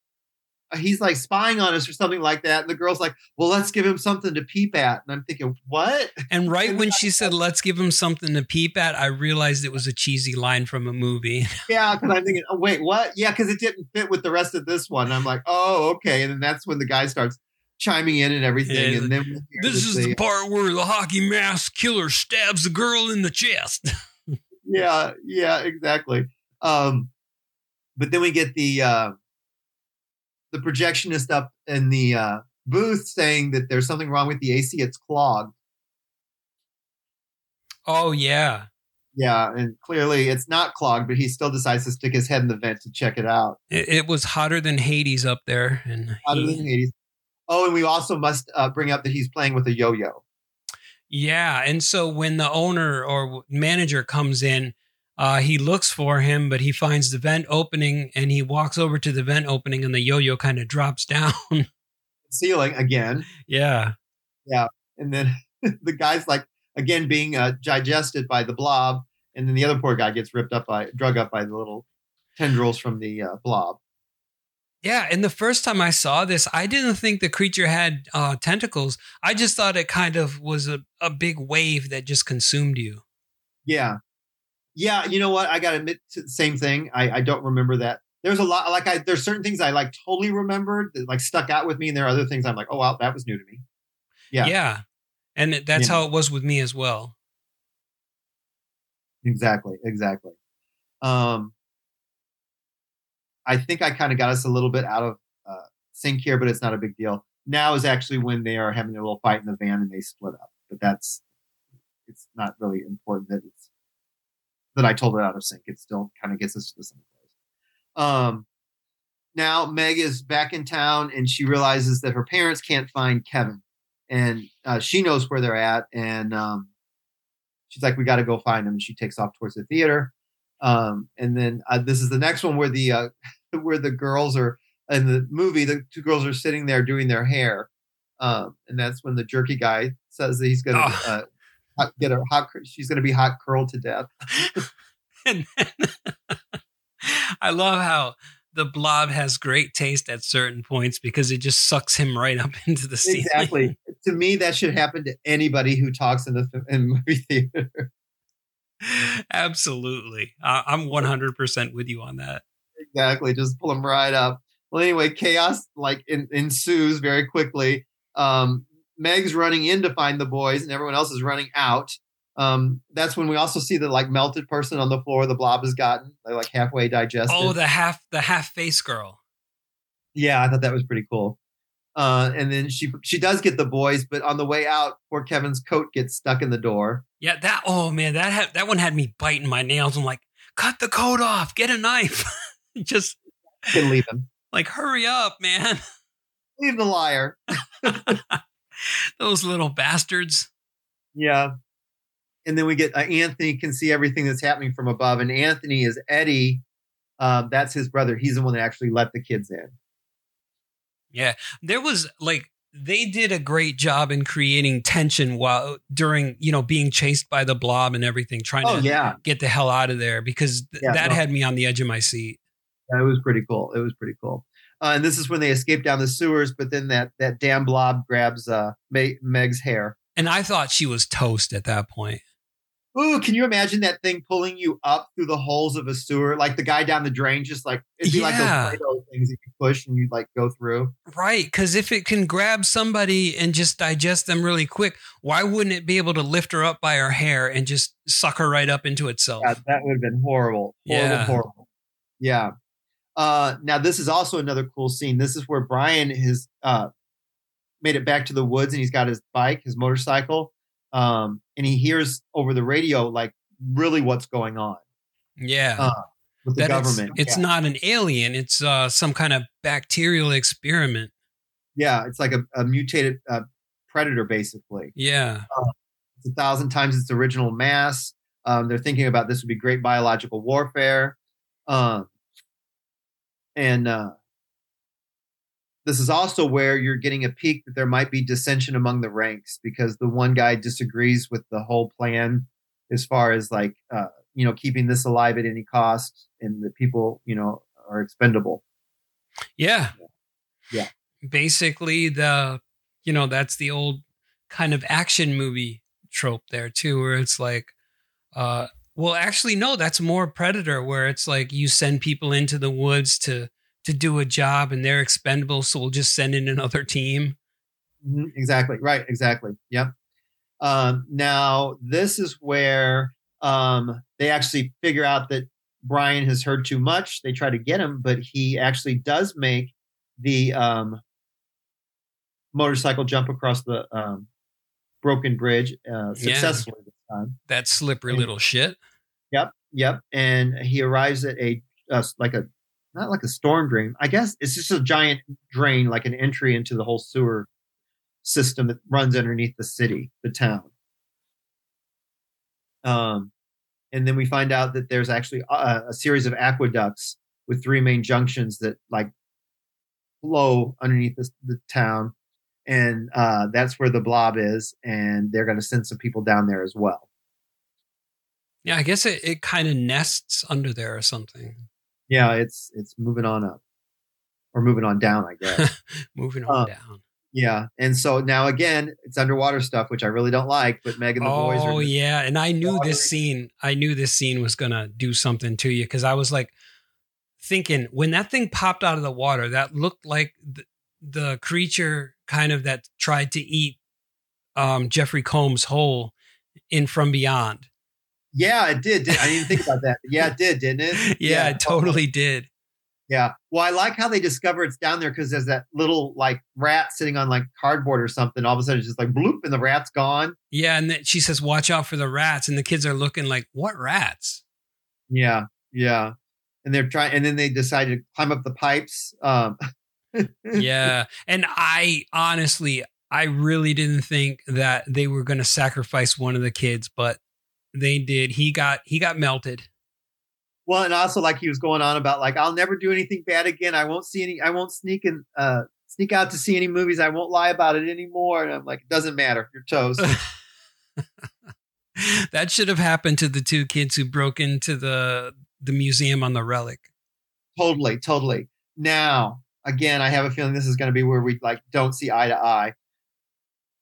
he's like spying on us or something like that. And the girl's like, well, let's give him something to peep at. And I'm thinking, what? And right when she said, let's give him something to peep at, I realized it was a cheesy line from a movie. yeah, because I'm thinking, oh, wait, what? Yeah, because it didn't fit with the rest of this one. I'm like, oh, okay. And then that's when the guy starts chiming in and everything. Yeah, and then this is the part where the hockey mask killer stabs the girl in the chest. yeah, yeah, exactly. Um, but then we get the uh, the projectionist up in the uh, booth saying that there's something wrong with the AC; it's clogged. Oh yeah, yeah, and clearly it's not clogged, but he still decides to stick his head in the vent to check it out. It, it was hotter than Hades up there, and hotter he, than Hades. Oh, and we also must uh, bring up that he's playing with a yo-yo. Yeah, and so when the owner or manager comes in, uh, he looks for him, but he finds the vent opening, and he walks over to the vent opening, and the yo-yo kind of drops down. Ceiling again. Yeah, yeah, and then the guy's like again being uh, digested by the blob, and then the other poor guy gets ripped up by, drug up by the little tendrils from the uh, blob. Yeah, and the first time I saw this, I didn't think the creature had uh, tentacles. I just thought it kind of was a, a big wave that just consumed you. Yeah, yeah. You know what? I got to admit, to the same thing. I, I don't remember that. There's a lot like I. There's certain things I like totally remembered that like stuck out with me, and there are other things I'm like, oh wow, that was new to me. Yeah, yeah, and that's yeah. how it was with me as well. Exactly. Exactly. Um, I think I kind of got us a little bit out of uh, sync here, but it's not a big deal. Now is actually when they are having a little fight in the van and they split up. But that's it's not really important that it's that I told it out of sync. It still kind of gets us to the same place. Um, now Meg is back in town and she realizes that her parents can't find Kevin, and uh, she knows where they're at, and um, she's like, "We got to go find him." And she takes off towards the theater. Um, and then uh, this is the next one where the uh, where the girls are in the movie. The two girls are sitting there doing their hair, um, and that's when the jerky guy says that he's going to oh. uh, get a hot. She's going to be hot curled to death. and then, I love how the blob has great taste at certain points because it just sucks him right up into the scene. Exactly. to me, that should happen to anybody who talks in the in movie theater. Absolutely. Uh, I'm 100% with you on that. Exactly. Just pull them right up. Well, anyway, chaos like in, ensues very quickly. Um, Meg's running in to find the boys, and everyone else is running out. Um, that's when we also see the like melted person on the floor. The blob has gotten they're like halfway digested. Oh, the half the half face girl. Yeah, I thought that was pretty cool. Uh, and then she she does get the boys, but on the way out, poor Kevin's coat gets stuck in the door. Yeah, that oh man, that had, that one had me biting my nails. I'm like, cut the coat off, get a knife, just can leave him. Like, hurry up, man. Leave the liar. Those little bastards. Yeah. And then we get uh, Anthony can see everything that's happening from above, and Anthony is Eddie. Um, that's his brother. He's the one that actually let the kids in. Yeah, there was like they did a great job in creating tension while during you know being chased by the blob and everything, trying oh, to yeah. get the hell out of there because th- yeah, that no. had me on the edge of my seat. It was pretty cool. It was pretty cool. Uh, and this is when they escape down the sewers, but then that that damn blob grabs uh, Meg's hair. And I thought she was toast at that point. Ooh, can you imagine that thing pulling you up through the holes of a sewer? Like the guy down the drain, just like it'd be yeah. like those things that you push and you like go through. Right. Because if it can grab somebody and just digest them really quick, why wouldn't it be able to lift her up by her hair and just suck her right up into itself? Yeah, that would have been horrible. Horrible, yeah. horrible. Yeah. Uh, now this is also another cool scene. This is where Brian has uh, made it back to the woods and he's got his bike, his motorcycle um, and he hears over the radio like really what's going on. Yeah. Uh, with the that government. It's, it's yeah. not an alien. It's uh, some kind of bacterial experiment. Yeah, it's like a, a mutated uh, predator, basically. Yeah, uh, it's a thousand times its original mass. Um, they're thinking about this would be great biological warfare, um, and uh, this is also where you're getting a peek that there might be dissension among the ranks because the one guy disagrees with the whole plan as far as like uh, you know keeping this alive at any cost and the people you know are expendable yeah Yeah. Basically, the you know that's the old kind of action movie trope there too, where it's like, uh, well, actually, no, that's more Predator, where it's like you send people into the woods to to do a job and they're expendable, so we'll just send in another team. Mhm, exactly. Right. Exactly. Yep. Um, now this is where um, they actually figure out that Brian has heard too much. They try to get him, but he actually does make the um, motorcycle jump across the um, broken bridge uh, successfully this time. That slippery And- little shit. Yep, yep. And he arrives at a uh, like a not like a storm drain. I guess it's just a giant drain, like an entry into the whole sewer system that runs underneath the city, the town. Um, and then we find out that there's actually a, a series of aqueducts with three main junctions that like flow underneath the town, and uh, that's where the blob is, and they're going to send some people down there as well. Yeah, I guess it, it kind of nests under there or something. Yeah, it's it's moving on up or moving on down, I guess. Moving on Uh, down. yeah, and so now again, it's underwater stuff, which I really don't like. But Meg and the boys are Oh yeah, and I knew watering. this scene. I knew this scene was gonna do something to you because I was like thinking when that thing popped out of the water, that looked like the, the creature kind of that tried to eat um, Jeffrey Combs whole in From Beyond. yeah, it did. did- I didn't think about that. Yeah, it did, didn't it? Yeah, it totally did. Yeah. Well, I like how they discover it's down there because there's that little like rat sitting on like cardboard or something. All of a sudden, it's just like bloop, and the rat's gone. Yeah, and then she says, "Watch out for the rats," and the kids are looking like, "What rats?" Yeah, yeah. And they're trying, and then they decide to climb up the pipes. Um, yeah. And I honestly, I really didn't think that they were going to sacrifice one of the kids, but they did. He got he got melted. Well, and also like he was going on about like I'll never do anything bad again. I won't see any. I won't sneak and uh, sneak out to see any movies. I won't lie about it anymore. And I'm like, it doesn't matter. You're toast. that should have happened to the two kids who broke into the the museum on the relic. totally, totally. Now, again, I have a feeling this is going to be where we like don't see eye to eye.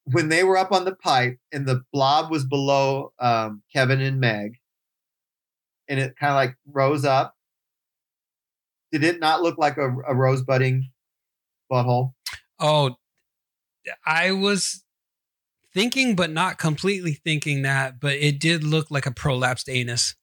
When they were up on the pipe and the blob was below um, Kevin and Meg, and it kind of like rose up. Did it not look like a, a rosebudding butthole? Oh, I was thinking, but not completely thinking that, but it did look like a prolapsed anus.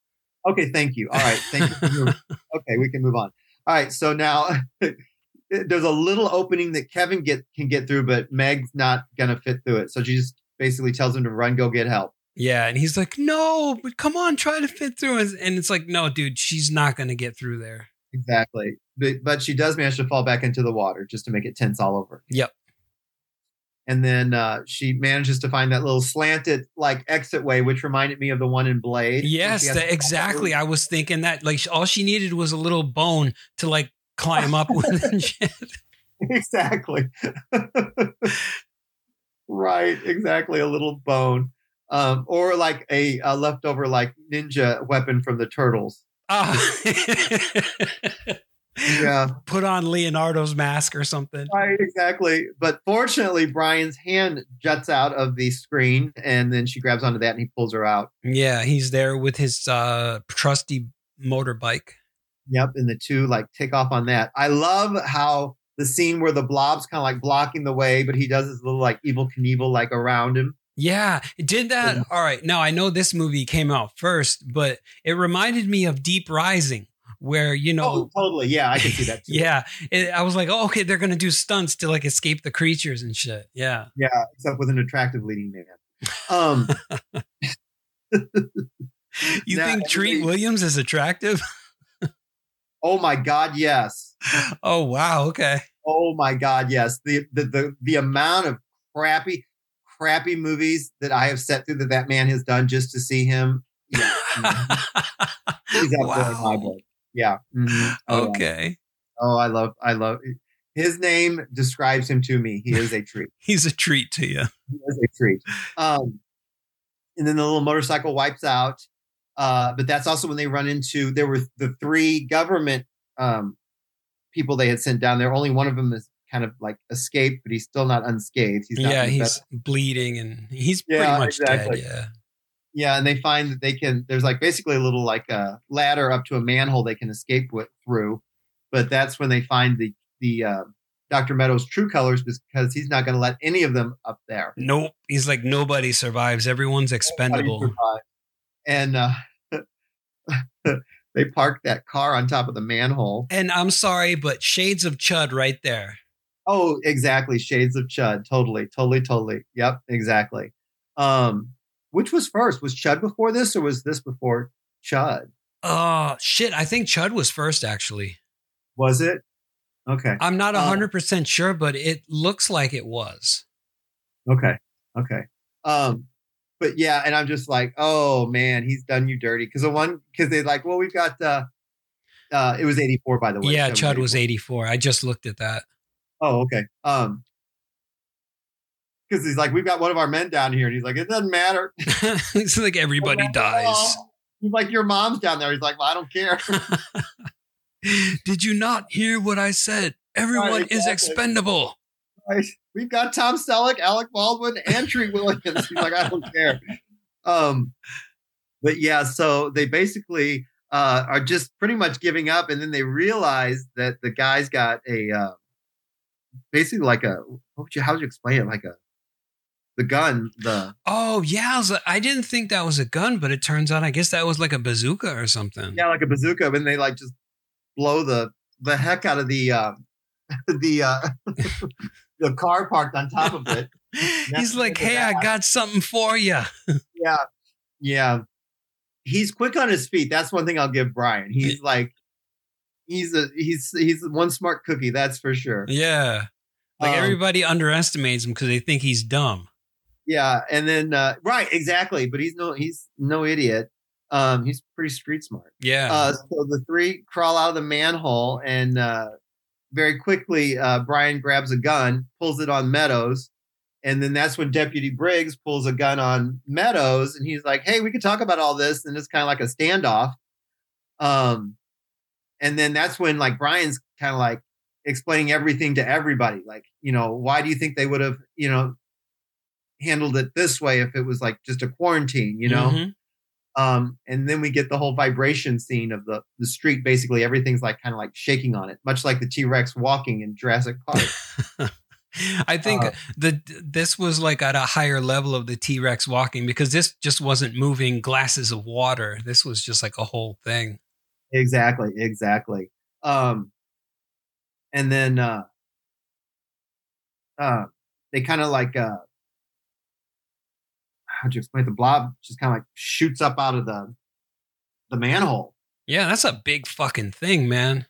Okay, thank you. All right, thank you. okay, we can move on. All right, so now there's a little opening that Kevin get can get through, but Meg's not gonna fit through it. So she just basically tells him to run, go get help. Yeah, and he's like, "No, but come on, try to fit through." And and it's like, "No, dude, she's not going to get through there." Exactly, but, but she does manage to fall back into the water just to make it tense all over. Yep. And then uh, she manages to find that little slanted like exit way, which reminded me of the one in Blade. Yes, that, exactly. I was thinking that like all she needed was a little bone to like climb up with and shit. exactly. right, exactly. A little bone. Um, or like a, a leftover like ninja weapon from the turtles. Ah. Yeah. Put on Leonardo's mask or something. Right, exactly. But fortunately, Brian's hand juts out of the screen and then she grabs onto that and he pulls her out. Yeah, he's there with his uh trusty motorbike. Yep. And the two like take off on that. I love how the scene where the blob's kind of like blocking the way, but he does his little like Evel Knievel like around him. Yeah, did that. Yeah. All right. Now I know this movie came out first, but it reminded me of Deep Rising, where you know, Oh, totally. Yeah, I can see that too. yeah, it, I was like, oh, okay, they're gonna do stunts to like escape the creatures and shit. Yeah. Yeah, except with an attractive leading man. Um, You Now, think Treat Williams is attractive? Oh my God, yes. oh wow. Okay. Oh my God, yes. The the the, the amount of crappy, crappy movies that I have set through that that man has done just to see him. Yeah, he's up my wow. Yeah. mhm. Oh, yeah. Okay. Oh, I love, I love. His name describes him to me. He is a treat. He's a treat to you. He is a treat. Um, and then the little motorcycle wipes out. Uh, but that's also when they run into. There were the three government um, people they had sent down there. Only one of them is kind of like escaped, but he's still not unscathed. He's not yeah, he's bed- bleeding and he's Yeah, pretty much exactly. dead. Yeah. yeah, and they find that they can. There's like basically a little like a ladder up to a manhole they can escape with, through, but that's when they find the the uh, Dr. Meadows' true colors because he's not going to let any of them up there. Nope. He's like nobody survives. Everyone's expendable. Nobody survived. And uh, they parked that car on top of the manhole. And I'm sorry, but shades of Chud right there. Oh, exactly. Shades of Chud. Totally, totally, totally. Yep, exactly. Um, which was first? Was Chud before this, or was this before Chud? Oh shit! I think Chud was first. Actually, Was it? Okay. I'm not Uh, hundred percent sure, but it looks like it was. Okay. Okay. Um, but yeah, and I'm just like, oh man, he's done you dirty. Because the one, because they like, well, we've got. uh uh, it was 84, by the way. yeah, Chud was 84. I just looked at that. Oh, okay. Um, because he's like, we've got one of our men down here, and he's like, it doesn't matter. it's like everybody dies. all. He's like, your mom's down there. He's like, well, I don't care. Did you not hear what I said? Everyone Right, is expendable. Right. We've got Tom Selleck, Alec Baldwin, and Treat Williams. He's like, I don't care. Um, but yeah, so they basically uh, are just pretty much giving up, and then they realize that the guy's got a uh, basically like a what would you how would you explain it like a the gun the Oh yeah, I, was I didn't think that was a gun, but it turns out I guess that was like a bazooka or something. yeah like a bazooka, and they like just blow the the heck out of the uh, the uh, the car parked on top of it. He's like, "Hey, I got something for you." yeah. Yeah. He's quick on his feet. That's one thing i'll give brian. He's like he's a he's he's one smart cookie that's for sure. Yeah, like Um, everybody underestimates him because they think he's dumb. yeah and then uh right exactly but he's no he's no idiot. Um he's pretty street smart. Yeah, uh so the three crawl out of the manhole and uh very quickly uh brian grabs a gun pulls it on meadows and then that's when deputy briggs pulls a gun on meadows and he's like hey we could talk about all this and it's kind of like a standoff um and then that's when like brian's kind of like explaining everything to everybody like you know why do you think they would have you know handled it this way if it was like just a quarantine you know Mhm. Um, and then we get the whole vibration scene of the the street. Basically, everything's like kind of like shaking on it, much like the T Rex walking in Jurassic Park. I think Uh, the this was like at a higher level of the T Rex walking because this just wasn't moving glasses of water. This was just like a whole thing. exactly, exactly. Um, and then uh, uh, they kind of like uh, how'd you explain it? the blob? Just kind of like shoots up out of the the manhole. Yeah, that's a big fucking thing, man.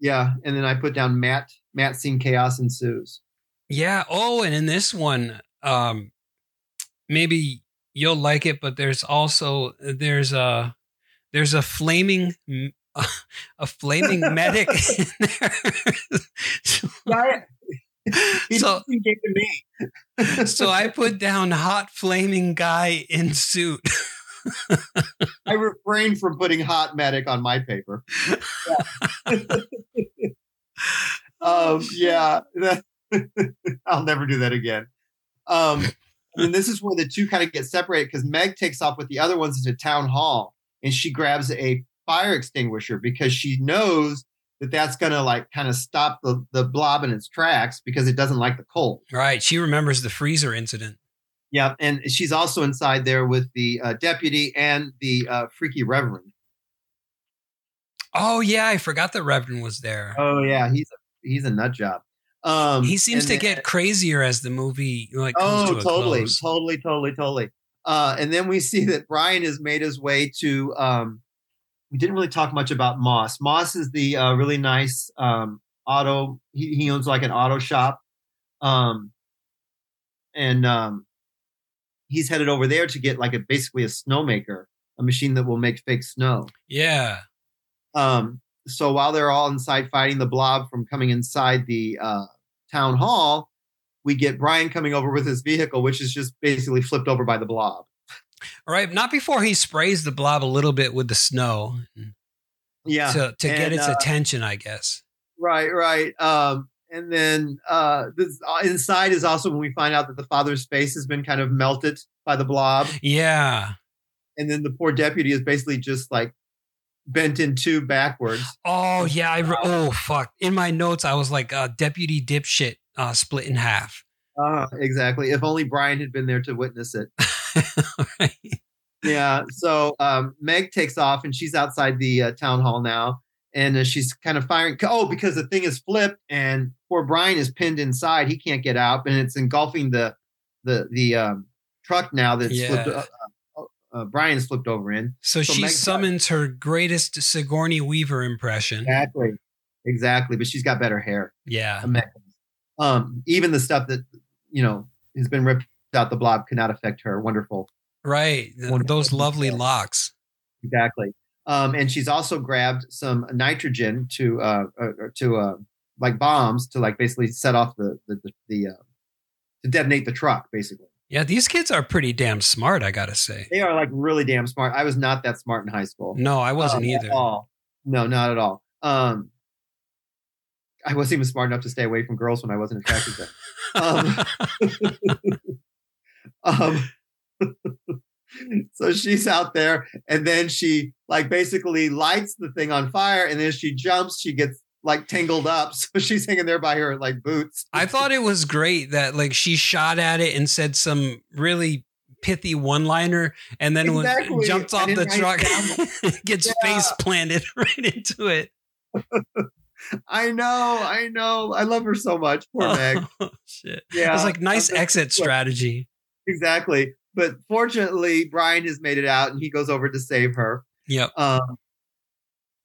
Yeah, and then I put down Matt. Matt seen chaos ensues. Yeah. Oh, and in this one, um, maybe you'll like it, but there's also there's a there's a flaming a flaming medic in there. so, Right. He so, didn't give to me. so I put down hot flaming guy in suit. I refrained from putting hot medic on my paper. Yeah. um, yeah, I'll never do that again. Um, and this is where the two kind of get separated because Meg takes off with the other ones into town hall and she grabs a fire extinguisher because she knows that that's going to like kind of stop the, the blob in its tracks because it doesn't like the cold. Right. She remembers the freezer incident. Yeah, and she's also inside there with the uh, deputy and the uh, freaky reverend. Oh yeah, I forgot the Reverend was there. Oh yeah, he's a, he's a nut job. Um, he seems to then- get crazier as the movie like comes Oh, to totally, totally, totally, totally. Uh, and then we see that Brian has made his way to. Um, we didn't really talk much about Moss. Moss is the uh, really nice um, auto. He, he owns like an auto shop, um, and um, he's headed over there to get like a basically a snowmaker, a machine that will make fake snow. Yeah. Um, so while they're all inside fighting the blob from coming inside the uh, town hall, we get Brian coming over with his vehicle, which is just basically flipped over by the blob. All right. Not before he sprays the blob a little bit with the snow Yeah, to, to get its uh, attention, I guess. right, right. Um, and then uh, this, uh, inside is also when we find out that the father's face has been kind of melted by the blob, Yeah. and then the poor deputy is basically just like bent in two backwards. Oh yeah. I re- oh fuck. In my notes, I was like, uh, deputy dipshit uh, split in half. Uh, exactly. If only Brian had been there to witness it. Right. Yeah. So um, Meg takes off and she's outside the uh, town hall now. And uh, she's kind of firing. Oh, because the thing is flipped and poor Brian is pinned inside. He can't get out, and it's engulfing the the the um, truck now that's Yeah. flipped. Uh, uh, uh, Brian's flipped over in. So, So she Meg- summons her greatest Sigourney Weaver impression. Exactly. Exactly. But she's got better hair. Yeah. Um, even the stuff that you know has been ripped out the blob cannot affect her. Wonderful. Right. Wonderful. Those lovely locks. Exactly. Um, and she's also grabbed some nitrogen to uh, uh to uh like bombs to like basically set off the the the, the uh, to detonate the truck. Basically, Yeah, these kids are pretty damn smart, I gotta say. they are like really damn smart. I was not that smart in high school. No, I wasn't Um, either. At all. No, not at all. Um, I wasn't even smart enough to stay away from girls when I wasn't attracted to them. Um, um, so she's out there, and then she like basically lights the thing on fire, and then she jumps. She gets like tangled up, so she's hanging there by her like boots. I thought it was great that like she shot at it and said some really pithy one liner and then when Exactly. jumped I off the truck gets Yeah. face planted right into it. I know, I know. I love her so much. Poor Meg. Oh, shit. Yeah, It's like nice exit strategy. Exactly. But fortunately, Brian has made it out, and he goes over to save her. Yep. Um,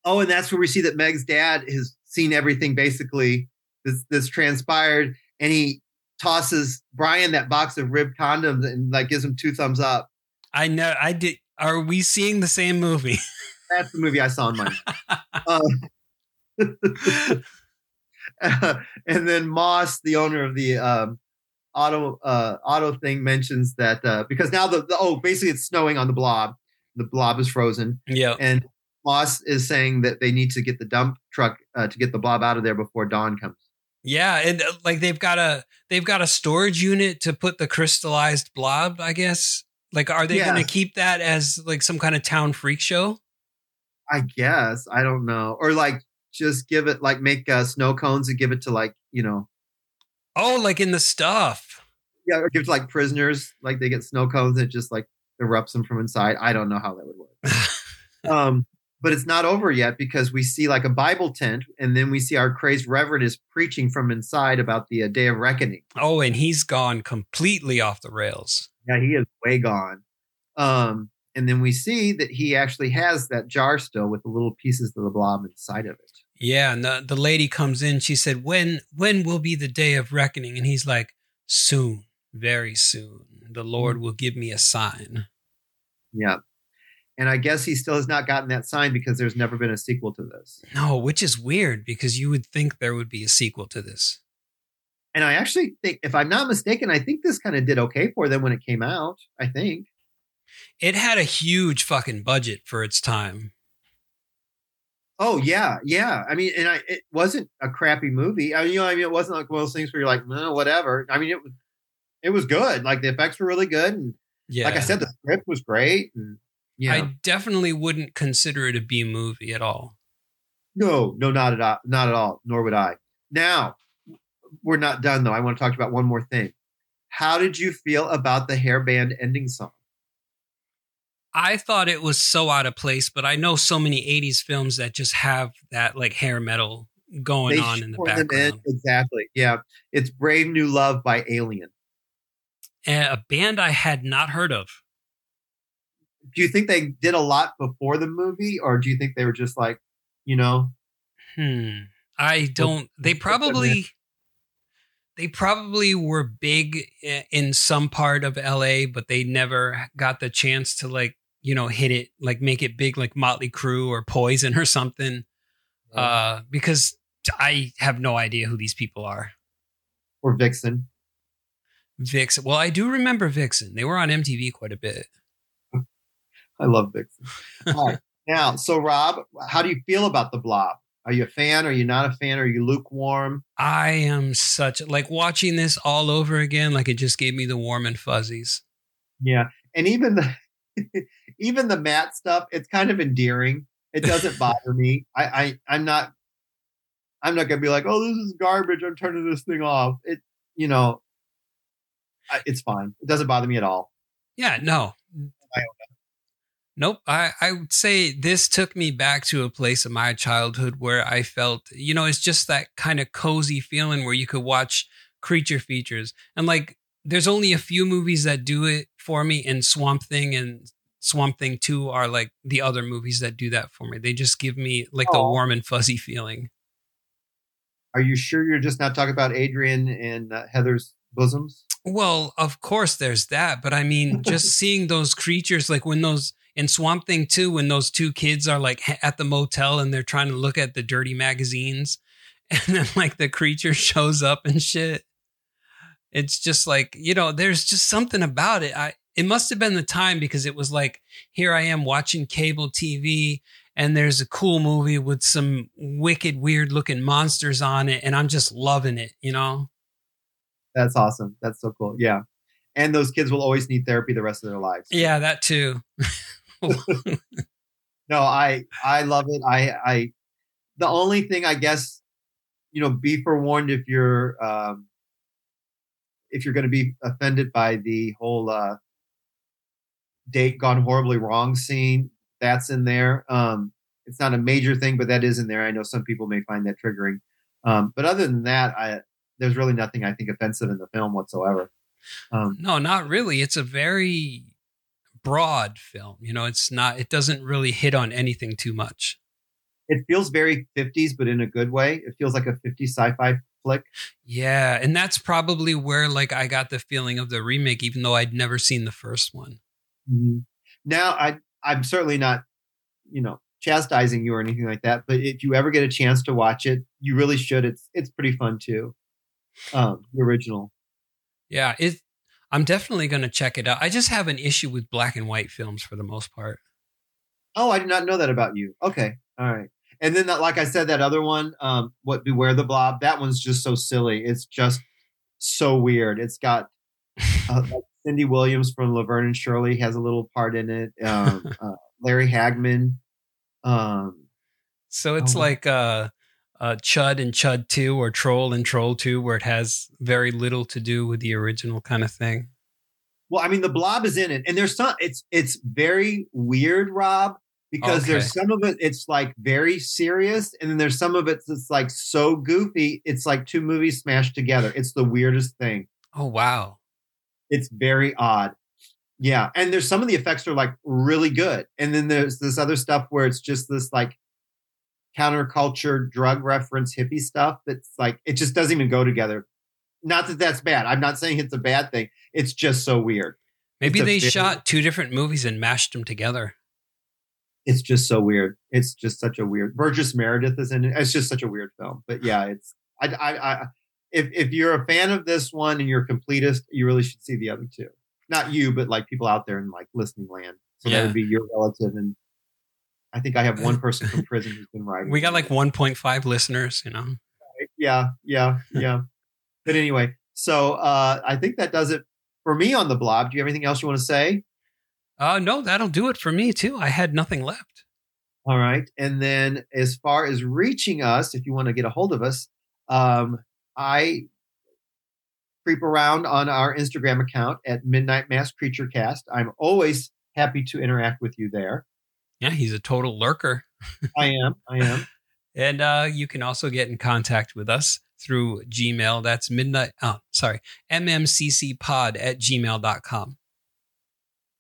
oh, and that's where we see that Meg's dad has seen everything basically this this transpired, and he tosses Brian that box of ribbed condoms and like gives him two thumbs up. I know I did are we seeing the same movie? That's the movie I saw in mine. um, and then Moss, the owner of the um, auto uh, auto thing, mentions that uh, because now the, the oh basically it's snowing on the blob. The blob is frozen, yeah. and Moss is saying that they need to get the dump truck uh, to get the blob out of there before dawn comes. Yeah, and uh, like they've got a they've got a storage unit to put the crystallized blob, I guess. Like are they Yeah. going to keep that as like some kind of town freak show? I guess I don't know, or like just give it like make uh, snow cones and give it to like you know Oh, like in the stuff. Yeah, or give to like prisoners like they get snow cones and it just like erupts them from inside. I don't know how that would work. um, but it's not over yet because we see like a Bible tent, and then we see our crazed reverend is preaching from inside about the uh, day of reckoning. Oh, and he's gone completely off the rails. Yeah, he is way gone. Um, and then we see that he actually has that jar still with the little pieces of the blob inside of it. Yeah, and the, the lady comes in. She said, "When when will be the day of reckoning?" And he's like, "Soon, very soon. The Lord mm. will give me a sign." Yeah. And I guess he still has not gotten that sign because there's never been a sequel to this. No, which is weird because you would think there would be a sequel to this. And I actually think, if I'm not mistaken, I think this kind of did okay for them when it came out. I think. It had a huge fucking budget for its time. Oh yeah, yeah. I mean, and I it wasn't a crappy movie. I mean, you know, I mean, it wasn't like one of those things where you're like, no, whatever. I mean, it was it was good. Like the effects were really good, and Yeah. like I said, the script was great. And I definitely wouldn't consider it a B movie at all. no, no, not at all, not at all. Nor would I. Now, we're not done though. I want to talk about one more thing. How did you feel about the hairband ending song? I thought it was so out of place, but I know so many 80s films that just have that like hair metal going They on in the them in. background. Exactly. Yeah, it's "Brave New Love" by Alien. A band I had not heard of. Do you think they did a lot before the movie, or do you think they were just like, you know, Hmm. I don't. They probably. They probably were big in some part of LA, but they never got the chance to like you know hit it like make it big like Motley Crue or Poison or something. Uh, because I have no idea who these people are. or Vixen? Vixen. Well, I do remember Vixen. They were on MTV quite a bit. I love Vixen. All right. Now, so Rob, how do you feel about the blob? Are you a fan? Are you not a fan? Are you lukewarm? I am such like watching this all over again. Like it just gave me the warm and fuzzies. Yeah, and even the even the Matt stuff, it's kind of endearing. It doesn't bother me. I, I I'm not I'm not gonna be like, oh, this is garbage. I'm turning this thing off. It you know, it's fine. It doesn't bother me at all. Yeah, no. Nope. I, I would say this took me back to a place of my childhood where I felt, you know, it's just that kind of cozy feeling where you could watch creature features. And like, there's only a few movies that do it for me, and Swamp Thing and Swamp Thing 2 are like the other movies that do that for me. They just give me like the warm and fuzzy feeling. Are you sure you're just not talking about Adrienne and uh, Heather's bosoms? Well, of course there's that, but I mean, just seeing those creatures, like when those in Swamp Thing 2, when those two kids are like at the motel and they're trying to look at the dirty magazines, and then like the creature shows up and shit. It's just like, you know, there's just something about it. I it must have been the time because it was like, here I am watching cable TV and there's a cool movie with some wicked, weird looking monsters on it, and I'm just loving it, you know? That's awesome. That's so cool. Yeah. And those kids will always need therapy the rest of their lives. Yeah, that too. No, I I love it. I I the only thing I guess you know be forewarned if you're um if you're going to be offended by the whole uh date gone horribly wrong scene that's in there um it's not a major thing but that is in there i know some people may find that triggering um but other than that i there's really nothing i think offensive in the film whatsoever um No, not really. It's a very broad film. You know, it's not, it doesn't really hit on anything too much. it feels very 50s but in a good way it feels like a 50s sci-fi flick Yeah. And that's probably where like I got the feeling of the remake, even though I'd never seen the first one. Mhm. Now, I I'm certainly not, you know, chastising you or anything like that. But if you ever get a chance to watch it, you really should. It's it's pretty fun too. Um, the original. Yeah. It, I'm definitely going to check it out. I just have an issue with black and white films for the most part. Oh, I did not know that about you. Okay, all right. And then, that, like I said, that other one, um, what Beware the Blob. That one's just so silly. It's just so weird. It's got uh, like Cindy Williams from Laverne and Shirley has a little part in it. Um, uh, Larry Hagman. Um, So it's Oh. like uh, uh, Chud and Chud 2 or Troll and Troll 2, where it has very little to do with the original kind of thing. Well, I mean, the blob is in it, and there's some. It's it's very weird, Rob, because Okay. there's some of it. It's like very serious, and then there's some of it that's like so goofy. It's like two movies smashed together. It's the weirdest thing. Oh, wow. It's very odd. Yeah, and there's some of the effects are like really good, and then there's this other stuff where it's just this like counterculture drug reference hippie stuff that's like it just doesn't even go together. Not that that's bad. I'm not saying it's a bad thing. It's just so weird. Maybe they shot two different movies and mashed them together. it's just so weird. It's just such a weird. Burgess Meredith is in it. It's just such a weird film. But yeah, it's I I, I if if you're a fan of this one and you're a completist, you really should see the other two. Not you, but like people out there in like listening land. So Yeah. that would be your relative and. I think I have one person from prison who's been writing. We got like 1.5 listeners, you know. yeah, yeah, yeah. but anyway, so uh, I think that does it for me on the blob. Do you have anything else you want to say? Uh, no, that'll do it for me too. I had nothing left. All right. And then as far as reaching us, if you want to get a hold of us, um, I creep around on our Instagram account at Midnight Mass Creature Cast. I'm always happy to interact with you there. Yeah, he's a total lurker. I am. I am. And uh, you can also get in contact with us through Gmail. That's midnight. Oh, sorry. MMCCpod at gmail.com.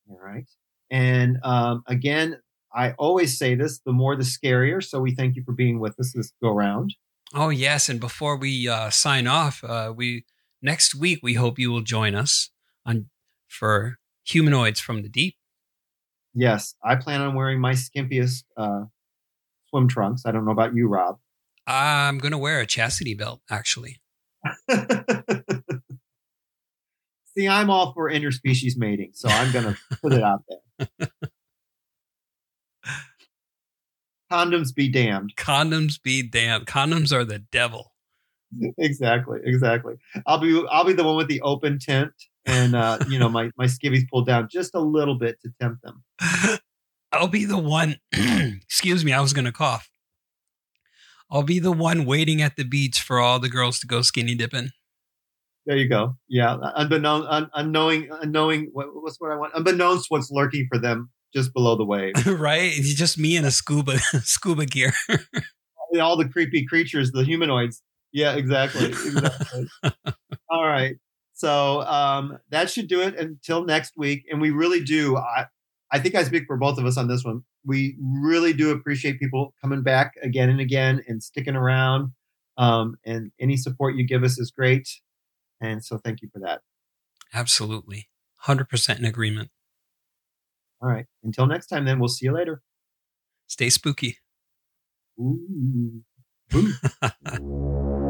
All right. And um, again, I always say this the more the scarier. So we thank you for being with us this go round. Oh, yes. And before we uh, sign off, uh, we next week, we hope you will join us on for Humanoids from the Deep. Yes, I plan on wearing my skimpiest uh, swim trunks. I don't know about you, Rob. I'm going to wear a chastity belt, actually. See, I'm all for interspecies mating, so I'm going to put it out there. Condoms be damned. Condoms be damned. Condoms are the devil. exactly, exactly. I'll be I'll be the one with the open tent and uh, you know my my skivvies pulled down just a little bit to tempt them. I'll be the one. excuse me, I was going to cough. I'll be the one waiting at the beach for all the girls to go skinny dipping. There you go. Yeah, unbeknown, un, unknowing, unknowing what, what's what I want. Unbeknownst, what's lurking for them just below the wave? right? It's just me in a scuba scuba gear. all the creepy creatures, the humanoids. Yeah, exactly. exactly. all right. So um, that should do it until next week. And we really do. I, I think I speak for both of us on this one. We really do appreciate people coming back again and again and sticking around. Um, and any support you give us is great. And so thank you for that. Absolutely. 100% in agreement. All right. Until next time, then we'll see you later. Stay spooky. Ooh. Ooh.